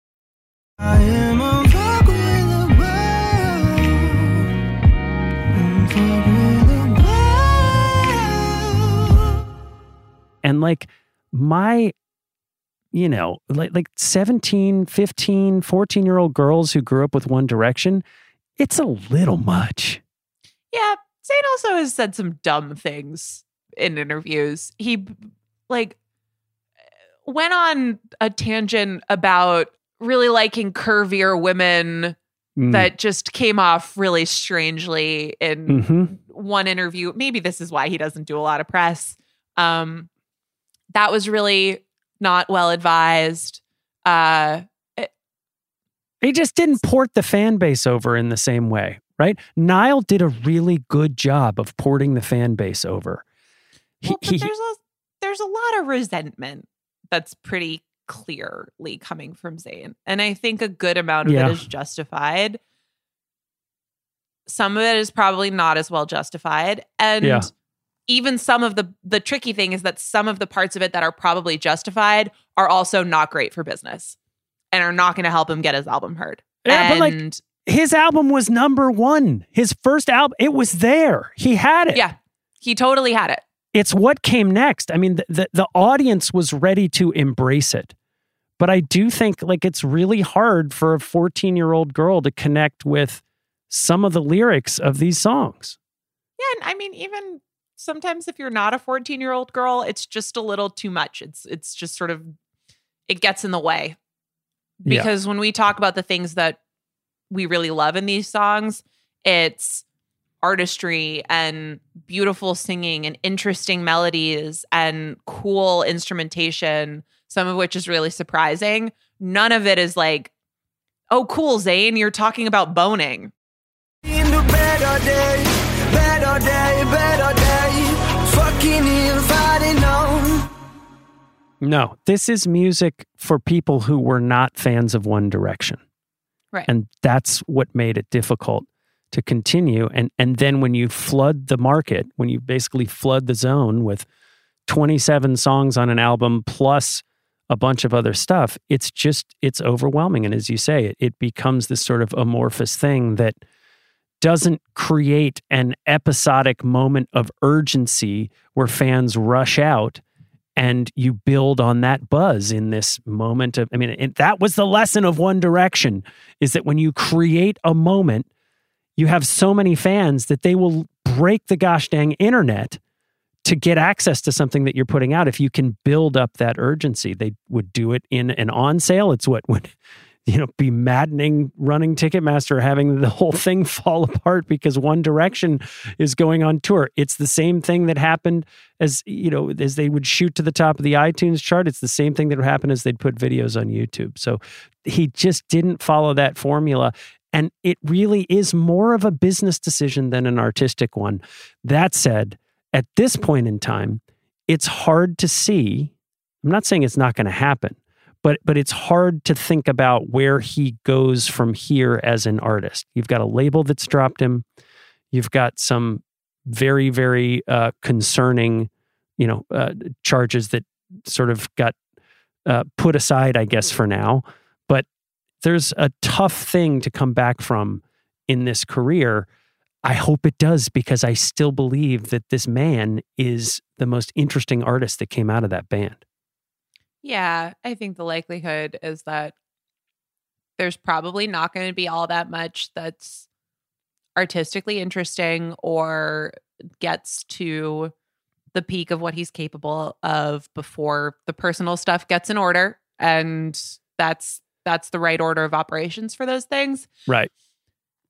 And like my you know like like 17 15 14 year old girls who grew up with one direction it's a little much Yeah, Zayn also has said some dumb things in interviews. He like went on a tangent about really liking curvier women Mm. that just came off really strangely in Mhm. one interview. Maybe this is why he doesn't do a lot of press. Um, that was really not well advised. Uh, He just didn't port the fan base over in the same way, right? Niall did a really good job of porting the fan base over. He, well, but he- there's a there's a lot of resentment that's pretty clearly coming from Zayn, and I think a good amount of Yeah. it is justified. Some of it is probably not as well justified, and Yeah. Even some of the the tricky thing is that some of the parts of it that are probably justified are also not great for business and are not going to help him get his album heard. Yeah, but, like, his album was number one. His first album, it was there. He had it. yeah, he totally had it. It's what came next. I mean, the, the, the audience was ready to embrace it. But I do think like it's really hard for a 14 year old girl to connect with some of the lyrics of these songs. Yeah, and I mean, even sometimes if you're not a 14 year old girl, it's just a little too much. It's it's just sort of it gets in the way. Yeah. Because when we talk about the things that we really love in these songs, it's artistry and beautiful singing and interesting melodies and cool instrumentation, some of which is really surprising. None of it is like, oh, cool, Zayn, you're talking about boning. In the better day, better day, better day. No, this is music for people who were not fans of One Direction. Right. And that's what made it difficult to continue. And and then when you flood the market, when you basically flood the zone with 27 songs on an album plus a bunch of other stuff, it's just it's overwhelming. And as you say, it, it becomes this sort of amorphous thing that doesn't create an episodic moment of urgency where fans rush out and you build on that buzz in this moment of i mean that was the lesson of one direction is that when you create a moment you have so many fans that they will break the gosh dang internet to get access to something that you're putting out. If you can build up that urgency they would do it in an on sale. It's what would you know be maddening running ticketmaster having the whole thing (laughs) fall apart because one direction is going on tour. It's the same thing that happened as you know as they would shoot to the top of the itunes chart. It's the same thing that would happen as they'd put videos on youtube. So he just didn't follow that formula. And it really is more of a business decision than an artistic one. That said at this point in time it's hard to see i'm not saying it's not going to happen but but it's hard to think about where he goes from here as an artist. You've got a label that's dropped him. You've got some very very uh, concerning, you know, uh, charges that sort of got uh, put aside, I guess, for now. But there's a tough thing to come back from in this career. I hope it does because I still believe that this man is the most interesting artist that came out of that band. Yeah, I think the likelihood is that there's probably not going to be all that much that's artistically interesting or gets to the peak of what he's capable of before the personal stuff gets in order and that's that's the right order of operations for those things Right.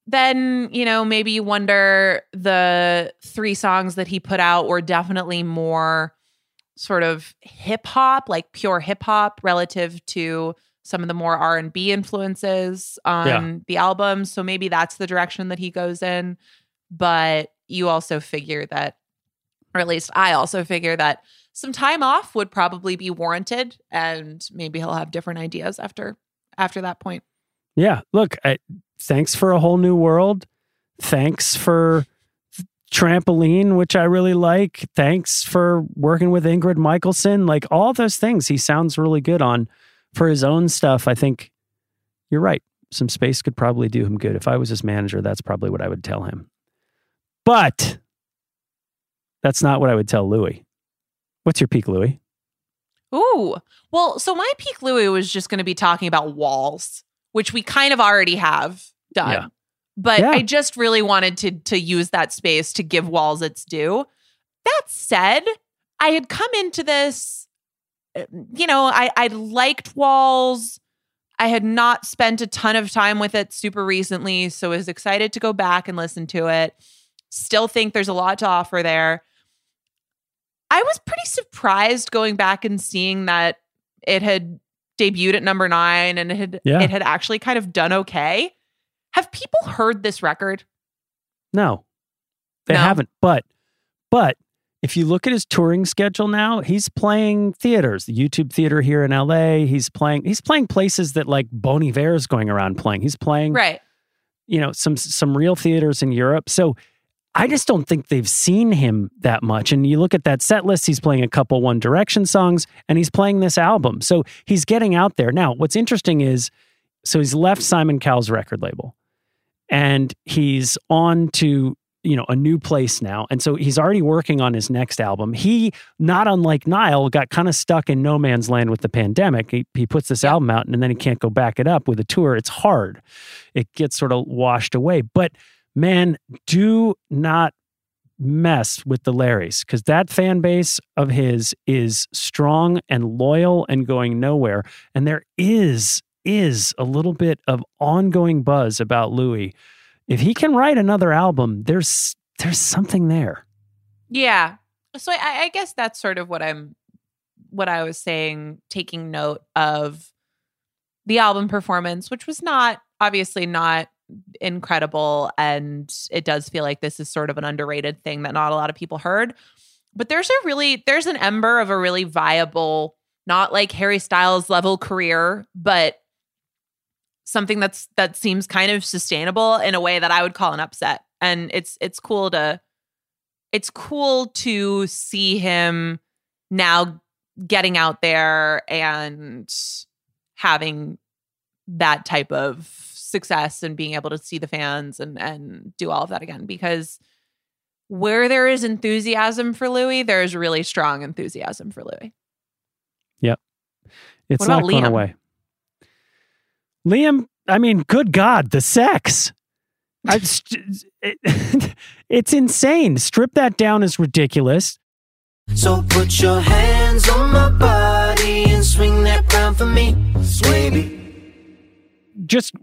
then you know maybe you wonder the three songs that he put out were definitely more sort of hip hop like pure hip hop relative to some of the more r&b influences on Yeah. the album so maybe that's the direction that he goes in but you also figure that or at least i also figure that some time off would probably be warranted and maybe he'll have different ideas after after that point Yeah. Look, I, thanks for a whole new world. Thanks for trampoline, which I really like. Thanks for working with Ingrid Michaelson. Like all those things, he sounds really good on. For his own stuff, I think you're right. Some space could probably do him good. If I was his manager, that's probably what I would tell him. But that's not what I would tell Louis. What's your peak, Louis? Ooh. Well, so my peak Louis was just going to be talking about walls, which we kind of already have done. Yeah. But Yeah. I just really wanted to to use that space to give walls its due. That said, I had come into this uh, you know, I I liked walls. I had not spent a ton of time with it super recently, so was excited to go back and listen to it. Still think there's a lot to offer there. I was pretty surprised going back and seeing that it had debuted at number nine and it had Yeah. it had actually kind of done okay. Have people heard this record? No, they No? haven't. But, but if you look at his touring schedule now, he's playing theaters, the YouTube theater here in LA. He's playing, he's playing places that like Bon Iver is going around playing. He's playing, Right. you know, some some real theaters in Europe. So I just don't think they've seen him that much. And you look at that set list, he's playing a couple One Direction songs and he's playing this album. So he's getting out there. Now, what's interesting is so he's left Simon Cowell's record label and he's on to you know a new place now. And so he's already working on his next album. He not unlike Niall got kind of stuck in no man's land with the pandemic. He, he puts this album out and then he can't go back it up with a tour. It's hard. It gets sort of washed away. But man do not mess with the Larrys because that fan base of his is strong and loyal and going nowhere. And there is is a little bit of ongoing buzz about Louis if he can write another album, there's there's something there. Yeah. So I, I guess that's sort of what I'm what I was saying, taking note of the album performance, which was not obviously not incredible. And it does feel like this is sort of an underrated thing that not a lot of people heard. But there's a really there's an ember of a really viable, not like Harry Styles level career, but something that's that seems kind of sustainable in a way that I would call an upset. And it's it's cool to it's cool to see him now getting out there and having that type of success and being able to see the fans and and do all of that again because where there is enthusiasm for Louis, there is really strong enthusiasm for Louis. Yep. It's not going away. Liam, I mean, good God, the sex. I, (laughs) st- it- (laughs) it's insane. Strip that down is ridiculous. So put your hands on my body and swing that crown for me, baby. Just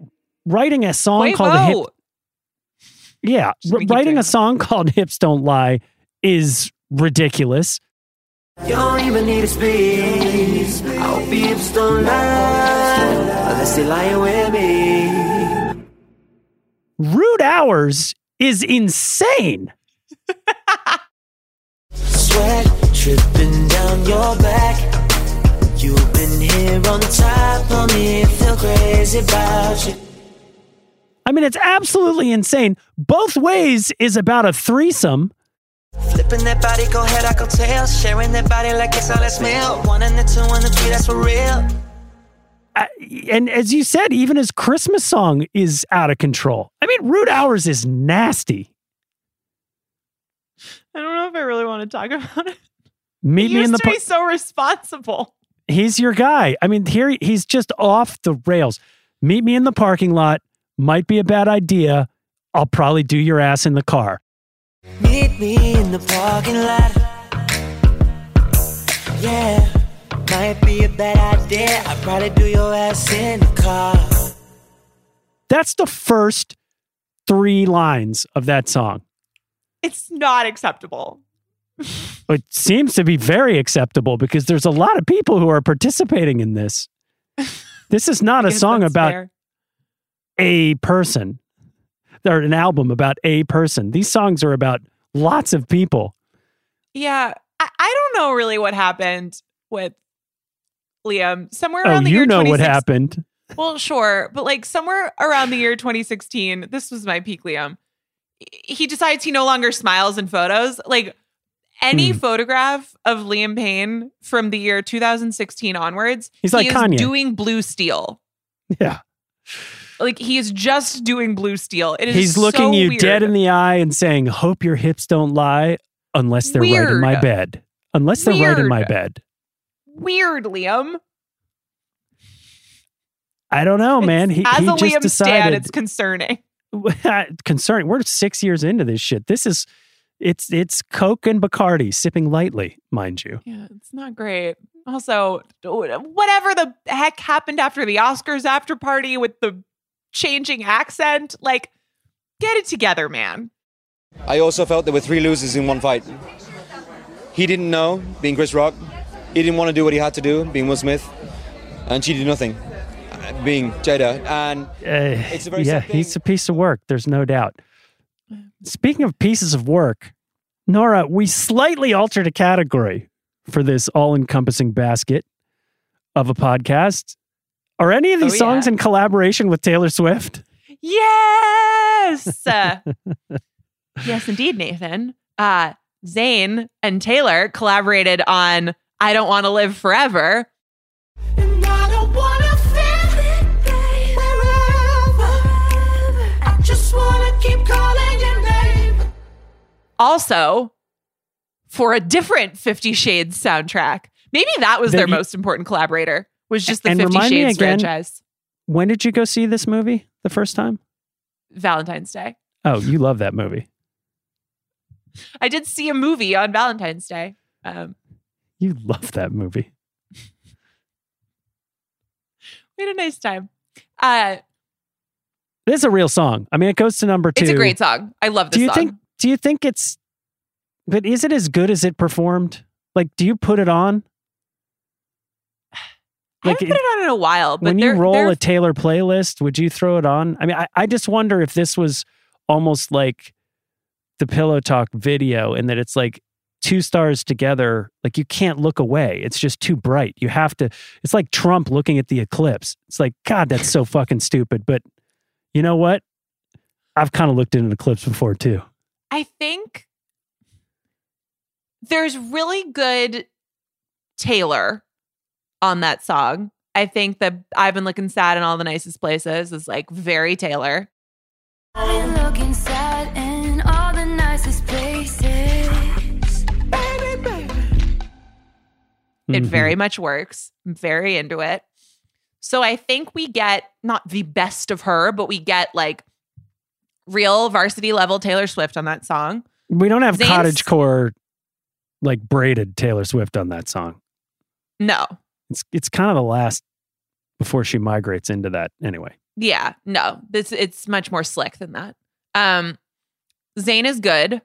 writing a song Wait, called Hip. Yeah, r- writing a song called Hips Don't Lie is ridiculous. You don't even need to speak. I hope your hips don't lie. Unless you're lying with me. Rude Hours is insane. Sweat dripping down your back. You've been here on top of me. Feel crazy about you. I mean, it's absolutely insane. Both ways is about a threesome. Flipping that body, go head, I go tail. Sharing that body like it's all that smell. One and the two and the three, that's for real. And as you said, even his Christmas song is out of control. I mean, Rude Hours is nasty. I don't know if I really want to talk (laughs) about it. Meet he me in the to par- be so responsible. he's your guy. I mean, here he's just off the rails. Meet me in the parking lot. Might be a bad idea. I'll probably do your ass in the car. Meet me in the parking lot. Yeah, might be a bad idea. I'd probably do your ass in the car. That's the first three lines of that song. It's not acceptable. (laughs) It seems to be very acceptable because there's a lot of people who are participating in this. This is not a song about fair. a person or an album about a person. These songs are about lots of people. Yeah, I, I don't know really what happened with Liam. Somewhere Oh, around the you year know what happened. Well, sure, but like somewhere around the year 2016, this was my peak Liam. He decides he no longer smiles in photos. Like any Hmm. photograph of Liam Payne from the year 2016 onwards, He's he like Kanye. doing blue steel. Yeah. Like he is just doing blue steel. It is He's looking so you weird. dead in the eye and saying, Hope your hips don't lie unless they're right in my bed. Unless they're right in my bed. Weird, Liam. I don't know, man. He, As he a just Liam stan, decided. it's concerning. (laughs) Uh, concerning. We're six years into this shit. This is it's it's Coke and Bacardi sipping lightly, mind you. Yeah, it's not great. Also, whatever the heck happened after the Oscars after party with the changing accent, like, get it together, man. I also felt there were three losers in one fight. He didn't know, being Chris Rock. He didn't want to do what he had to do, being Will Smith. And she did nothing, uh, being Jada. And it's a very yeah, thing. he's a piece of work. There's no doubt. Speaking of pieces of work, Nora, we slightly altered a category for this all encompassing basket of a podcast. Are any of these Oh, songs yeah. in collaboration with Taylor Swift? Yes. Uh, (laughs) yes, indeed, Nathan. Uh, Zayn and Taylor collaborated on I Don't Want to Live Forever. I don't wanna feel wherever. I just wanna keep calling your name. Also, for a different Fifty Shades soundtrack. Maybe that was That their you- most important collaborator, was just the And Fifty remind me Shades again- franchise. When did you go see this movie the first time? Valentine's Day. Oh, you love that movie. I did see a movie on Valentine's Day. Um, You love that movie. (laughs) we had a nice time. Uh, This is a real song. I mean, it goes to number two. it's a great song. I love this do you song. think do you think it's but is it as good as it performed like do you put it on I haven't put it on in a while, but when you roll they're- a taylor playlist would you throw it on i mean I, I just wonder if this was almost like the pillow talk video and that it's like two stars together like you can't look away. It's just too bright. You have to it's like trump looking at the eclipse. It's like god that's so fucking stupid. But you know what? I've kind of looked at an eclipse before too. I think there's really good Taylor on that song. I think that I've been looking sad in all the nicest places is like very Taylor. It Mhm. very much works. I'm very into it. So I think we get not the best of her, but we get like real varsity level Taylor Swift on that song. We don't have cottage core like braided Taylor Swift on that song. No. It's it's kind of the last before she migrates into that anyway. Yeah, no. This it's much more slick than that. Um Zayn is good.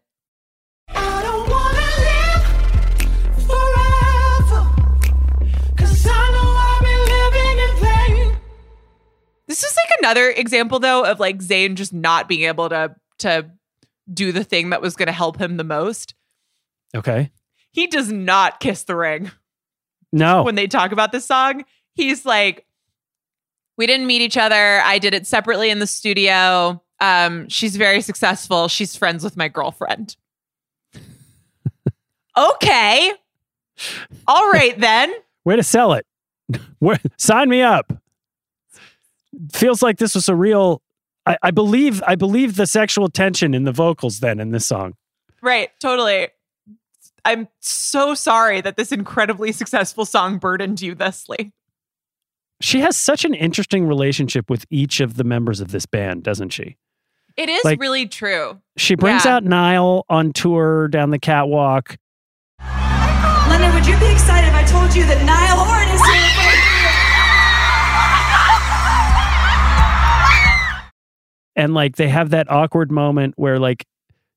Another example though of like Zayn just not being able to to do the thing that was going to help him the most. Okay. He does not kiss the ring No. when they talk about this song. He's like we didn't meet each other. I did it separately in the studio. Um she's very successful. She's friends with my girlfriend. (laughs) okay. All right then. Way to sell it. (laughs) Where, sign me up. Feels like this was a real I, I believe I believe the sexual tension in the vocals then in this song. Right, totally. I'm so sorry that this incredibly successful song burdened you thusly. She has such an interesting relationship with each of the members of this band, doesn't she? It is Like- really true. She brings Yeah. out Niall on tour down the catwalk. Linda, would you be excited if I told you that Niall Horan is here and like they have that awkward moment where like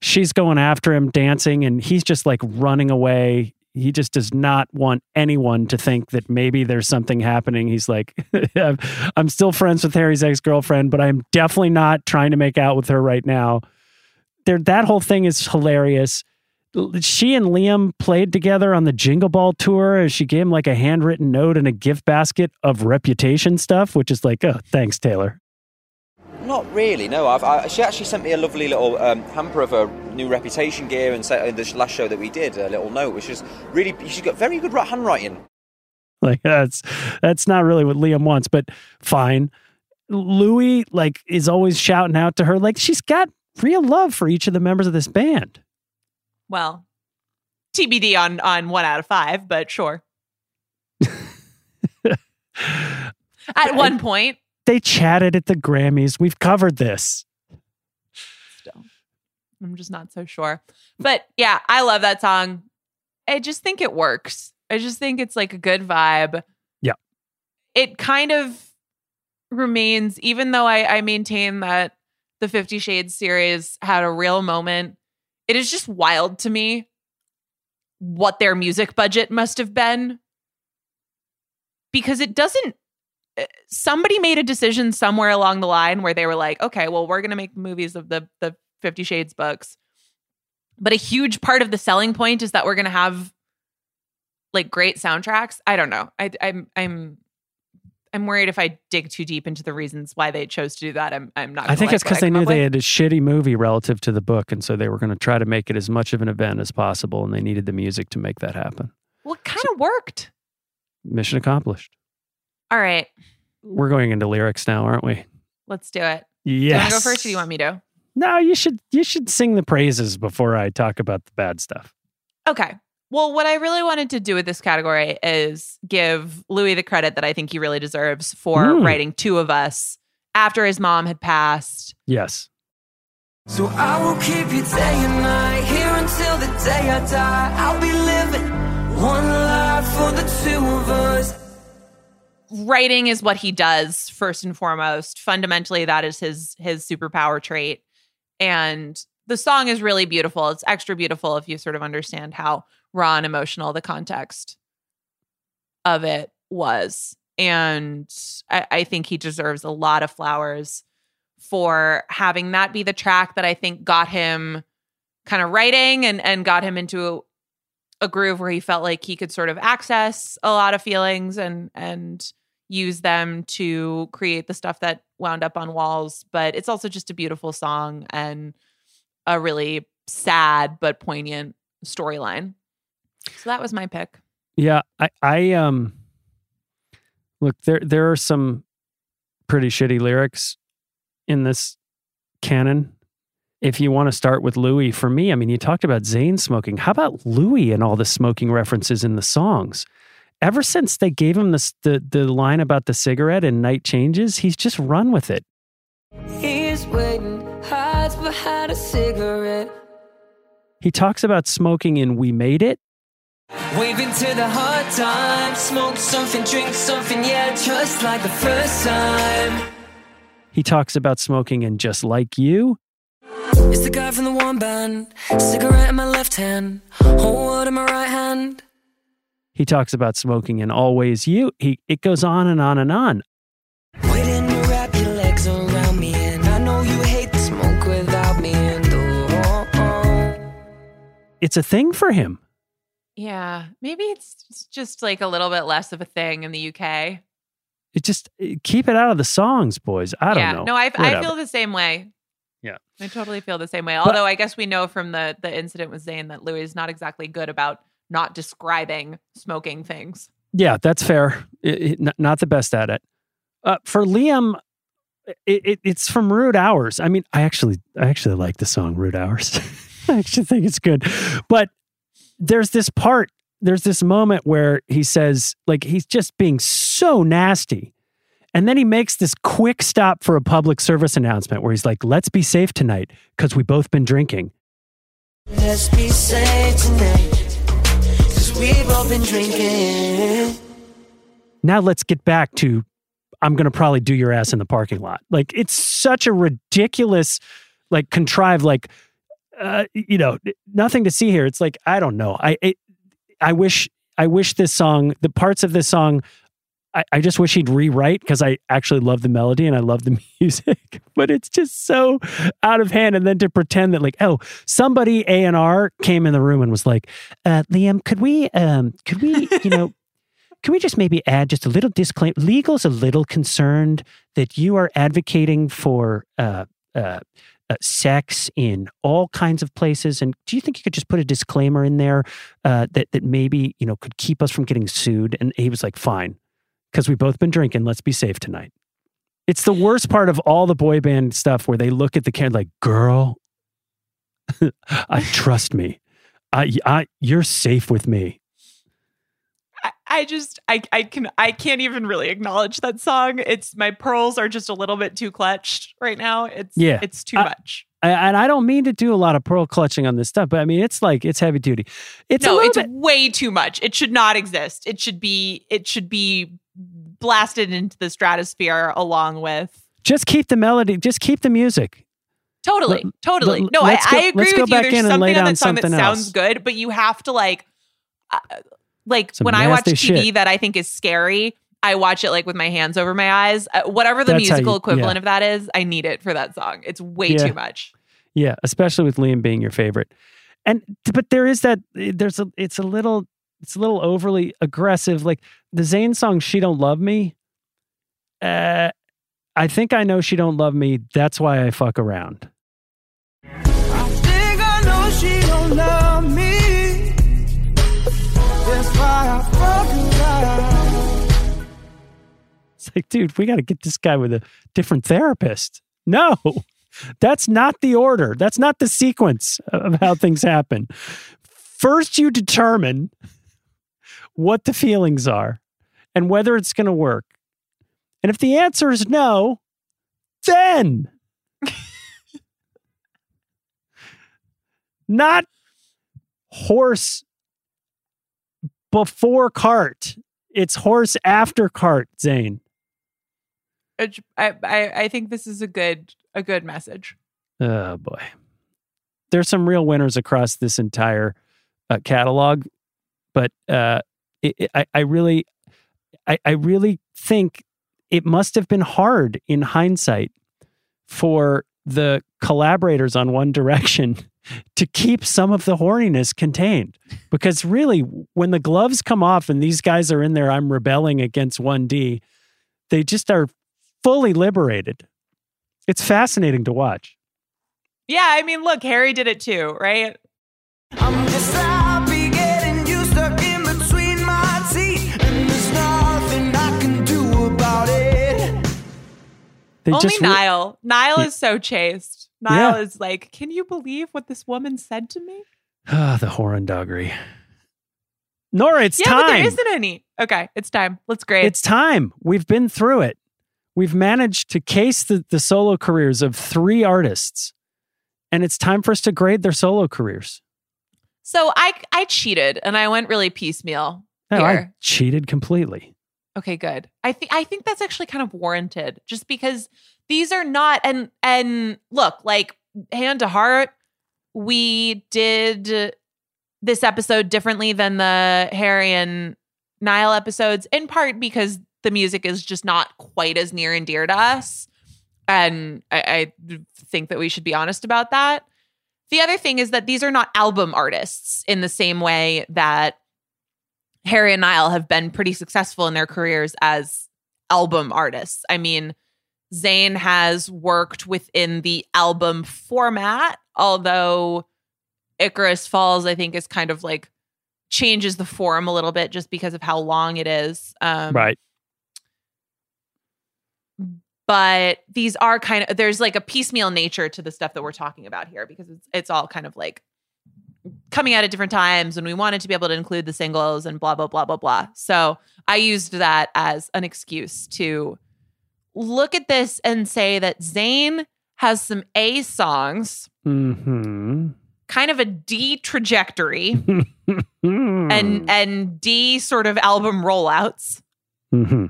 she's going after him dancing and he's just like running away. He just does not want anyone to think that maybe there's something happening. He's like (laughs) I'm- still friends with harry's ex-girlfriend but i'm definitely not trying to make out with her right now. There that whole thing is hilarious. She and liam played together on the jingle ball tour as she gave him like a handwritten note and a gift basket of reputation stuff which is like oh thanks taylor Not really, no. I've, I, she actually sent me a lovely little um, hamper of her new reputation gear and said in the last show that we did, a little note, which is really, she's got very good handwriting. Like that's that's not really what Liam wants, but fine. Louis like is always shouting out to her like she's got real love for each of the members of this band. Well, TBD on on one out of five, but sure. (laughs) At one point, They chatted at the Grammys. We've covered this. I'm just not so sure. But yeah, I love that song. I just think it works. I just think it's like a good vibe. Yeah. It kind of remains, even though I, I maintain that the Fifty Shades series had a real moment, it is just wild to me what their music budget must have been. Because it doesn't Eh, somebody made a decision somewhere along the line where they were like, okay, well, we're gonna make movies of the the Fifty Shades books. But a huge part of the selling point is that we're gonna have like great soundtracks. I don't know. I, I'm I'm I'm worried if I dig too deep into the reasons why they chose to do that. I'm I'm not. I think it's because they knew they had a shitty movie relative to the book, and so they were going to try to make it as much of an event as possible, and they needed the music to make that happen. Well, it kind of worked. Mission accomplished. All right, We're going into lyrics now, aren't we? let's do it. Do you want to go first, or do you want me to? No, you should you should sing the praises before I talk about the bad stuff. Okay. Well, what I really wanted to do with this category is give Louis the credit that I think he really deserves for Mm. writing two of us after his mom had passed. Yes. So I will keep you day and night here until the day I die. I'll be living one life for the two of us. Writing is what he does first and foremost. Fundamentally that is his his superpower trait. And the song is really beautiful. It's extra beautiful if you sort of understand how raw and emotional the context of it was. And I, I think he deserves a lot of flowers for having that be the track that i think got him kind of writing and and got him into a groove where he felt like he could sort of access a lot of feelings and and use them to create the stuff that wound up on walls but it's also just a beautiful song and a really sad but poignant storyline so that was my pick Yeah, I, I um look there there are some pretty shitty lyrics in this canon. If you want to start with Louis, for me, I mean, you talked about Zayn smoking. How about Louis and all the smoking references in the songs? Ever since they gave him this, the the line about the cigarette and night changes, he's just run with it. He's waiting, hides behind a cigarette. He talks about smoking in "We Made It." Waving to the hard times. Smoke something, drink something, yeah, just like the first time. He talks about smoking in "Just Like You." It's the guy from the one band. Cigarette in my left hand, whole world in my right hand. He talks about smoking in "Always You." He it goes on and on and on. Waiting to wrap your legs around me, and I know you hate the smoke without me. And. It's a thing for him. yeah maybe it's it's just like a little bit less of a thing in the uk It just eh, keep it out of the songs, boys. I don't yeah know. no I, I feel the same way Yeah. I totally feel the same way. Although I guess we know from the the incident with Zayn that Louis is not exactly good about not describing smoking things. Yeah, that's fair. It- it- not the best at it. Uh, for Liam, it, it, it's from Rude Hours. I mean, I actually, I actually like the song Rude Hours. (laughs) I actually think it's good, but there's this part, there's this moment where he says, like, he's just being so nasty. And then he makes this quick stop for a public service announcement where he's like, let's be safe tonight because we both been drinking. Let's be safe tonight, we've all been drinking. now let's get back to I'm going to probably do your ass in the parking lot. Like it's such a ridiculous, like contrived, like uh, you know, nothing to see here. It's like I don't know. I it, I wish I wish this song, the parts of this song, I, I just wish he'd rewrite because I actually love the melody and I love the (laughs) music, but it's just so out of hand. And then to pretend that like, oh, somebody A and R came in the room and was like, uh, Liam, could we, um, could we, you know. (laughs) Can we just maybe add just a little disclaimer? Legal's a little concerned that you are advocating for uh, uh, uh, sex in all kinds of places, and do you think you could just put a disclaimer in there uh, that that maybe you know could keep us from getting sued? And he was like, "Fine, because we've both been drinking. Let's be safe tonight." It's the worst part of all the boy band stuff where they look at the camera like, "Girl, (laughs) I trust me. I, I, you're safe with me." I, just I I can I can't even really acknowledge that song. It's my pearls are just a little bit too clutched right now. It's Yeah. it's too I- much. I, and I don't mean to do a lot of pearl clutching on this stuff, but I mean it's like it's heavy duty. It's no, it's bit. way too much. It should not exist. It should be it should be blasted into the stratosphere along with Just keep the melody. Just keep the music. Totally, Let- totally. no, I, go- I agree with you. There's something on that song that sounds else. good, but you have to like, uh, like Some when I watch TV shit. that I think is scary. I watch it like with my hands over my eyes. Uh, whatever the That's musical you- equivalent yeah. of that is, I need it for that song. It's way Yeah. too much. Yeah, especially with Liam being your favorite. And but there is that there's a it's a little it's a little overly aggressive. Like the Zayn song "She Don't Love Me." Uh, I think I know she don't love me. That's why I fuck around. Think I (laughs) It's like, dude, we got to get this guy with a different therapist. No, that's not the order. That's not the sequence of how things happen. First, you determine what the feelings are and whether it's going to work. And if the answer is no, then (laughs) not horse before cart. It's horse after cart, Zayn. I, I I think this is a good a good message. Oh boy. There's some real winners across this entire uh, catalog, but uh, it, it- I, I really, I, I really think it must have been hard in hindsight for the collaborators on One Direction to keep some of the horniness contained, because really, when the gloves come off and these guys are in there, I'm rebelling against 1D. They just are fully liberated. It's fascinating to watch. Yeah, I mean, look, Harry did it too, right? I'm just happy getting you stuck in between my teeth. And there's nothing I can do about it. They Only just re- Niall. Niall Yeah. is so chaste. Niall Yeah. is like, can you believe what this woman said to me? Ah, the horndoggery. Nora, it's yeah, time. but there isn't any. Okay, it's time. Let's grade. It's time. We've been through it. We've managed to case the, the solo careers of three artists, and it's time for us to grade their solo careers. so I I cheated and I went really piecemeal No, here. I cheated completely. Okay, good. I think I think that's actually kind of warranted, just because these are not and and look like hand to heart, we did this episode differently than the Harry and Niall episodes, in part because the music is just not quite as near and dear to us, and I, I think that we should be honest about that. The other thing is that these are not album artists in the same way that Harry and Niall have been pretty successful in their careers as album artists. I mean, Zayn has worked within the album format, although Icarus Falls, I think, is kind of like changes the form a little bit just because of how long it is. Um, right. But these are kind of there's like a piecemeal nature to the stuff that we're talking about here because it's it's all kind of like coming out at different times and we wanted to be able to include the singles and blah blah blah blah blah. So I used that as an excuse to look at this and say that Zayn has some A songs, Mm-hmm. kind of a D trajectory, (laughs) and and D sort of album rollouts. Mm-hmm.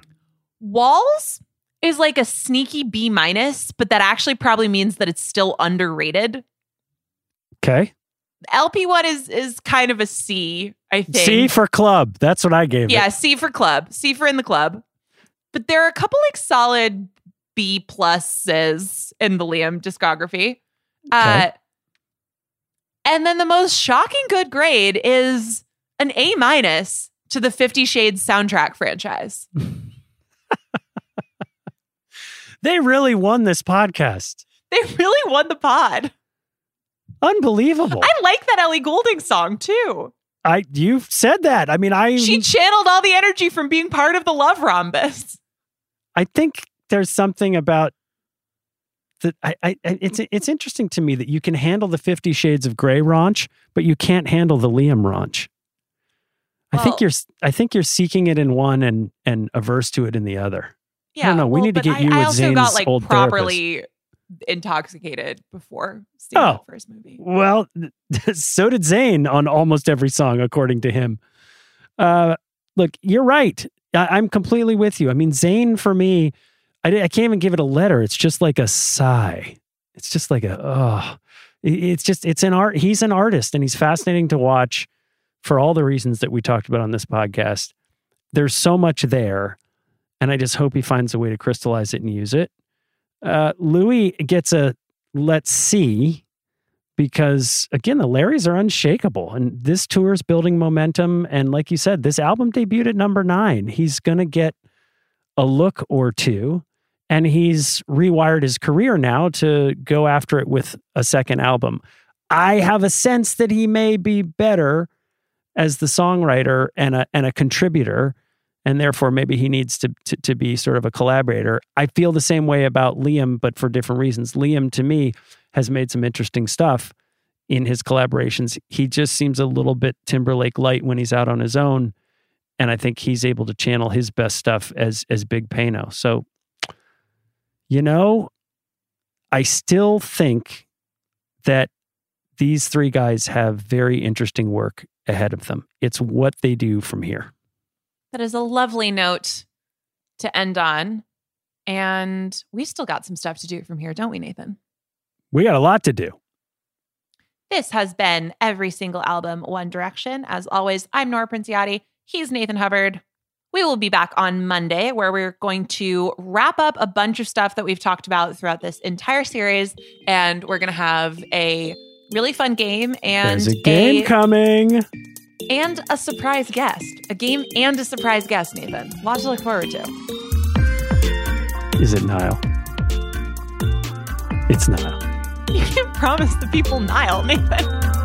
Walls is like a sneaky B minus, but that actually probably means that it's still underrated. Okay. LP one is is kind of a C, I think. C for club. That's what I gave Yeah, it. C for club. C for in the club. But there are a couple like solid B pluses in the Liam discography. Uh, and then the most shocking good grade is an A minus to the Fifty Shades soundtrack franchise. (laughs) They really won this podcast. They really won the pod. Unbelievable. I like that Ellie Goulding song too. I you've said that. I mean, I She channeled all the energy from being part of the love rhombus. I think there's something about that. I, I it's it's interesting to me that you can handle the Fifty Shades of Grey raunch, but you can't handle the Liam raunch. I think you're I think you're seeking it in one and and averse to it in the other. Yeah, I don't know. we well, need to get I, you I with also Zayn's got like old therapist. properly intoxicated before seeing Oh. first movie. Well, (laughs) so did Zayn on almost every song, according to him. Uh, look, you're right. I, I'm completely with you. I mean, Zayn for me, I, I can't even give it a letter. It's just like a sigh. It's just like a oh. It's just it's an art. He's an artist, and he's fascinating to watch for all the reasons that we talked about on this podcast. There's so much there, and I just hope he finds a way to crystallize it and use it. Uh, Louis gets a let's see because again the larrys are unshakable and this tour is building momentum and like you said this album debuted at number nine he's gonna get a look or two and he's rewired his career now to go after it with a second album i have a sense that he may be better as the songwriter and a, and a contributor and therefore maybe he needs to, to to be sort of a collaborator. I feel the same way about Liam, but for different reasons. Liam, to me, has made some interesting stuff in his collaborations. He just seems a little bit Timberlake light when he's out on his own, and I think he's able to channel his best stuff as as Big Pano. So, you know, I still think that these three guys have very interesting work ahead of them. It's what they do from here. That is a lovely note to end on. And we still got some stuff to do from here, don't we, Nathan? We got a lot to do. This has been every single album, One Direction. As always, I'm Nora Princiotti. He's Nathan Hubbard. We will be back on Monday where we're going to wrap up a bunch of stuff that we've talked about throughout this entire series. And we're going to have a really fun game and There's a game coming. and a surprise guest. A game and a surprise guest, Nathan. Lots to look forward to. Is it Niall? It's Niall. (laughs) You can't promise the people Niall, Nathan.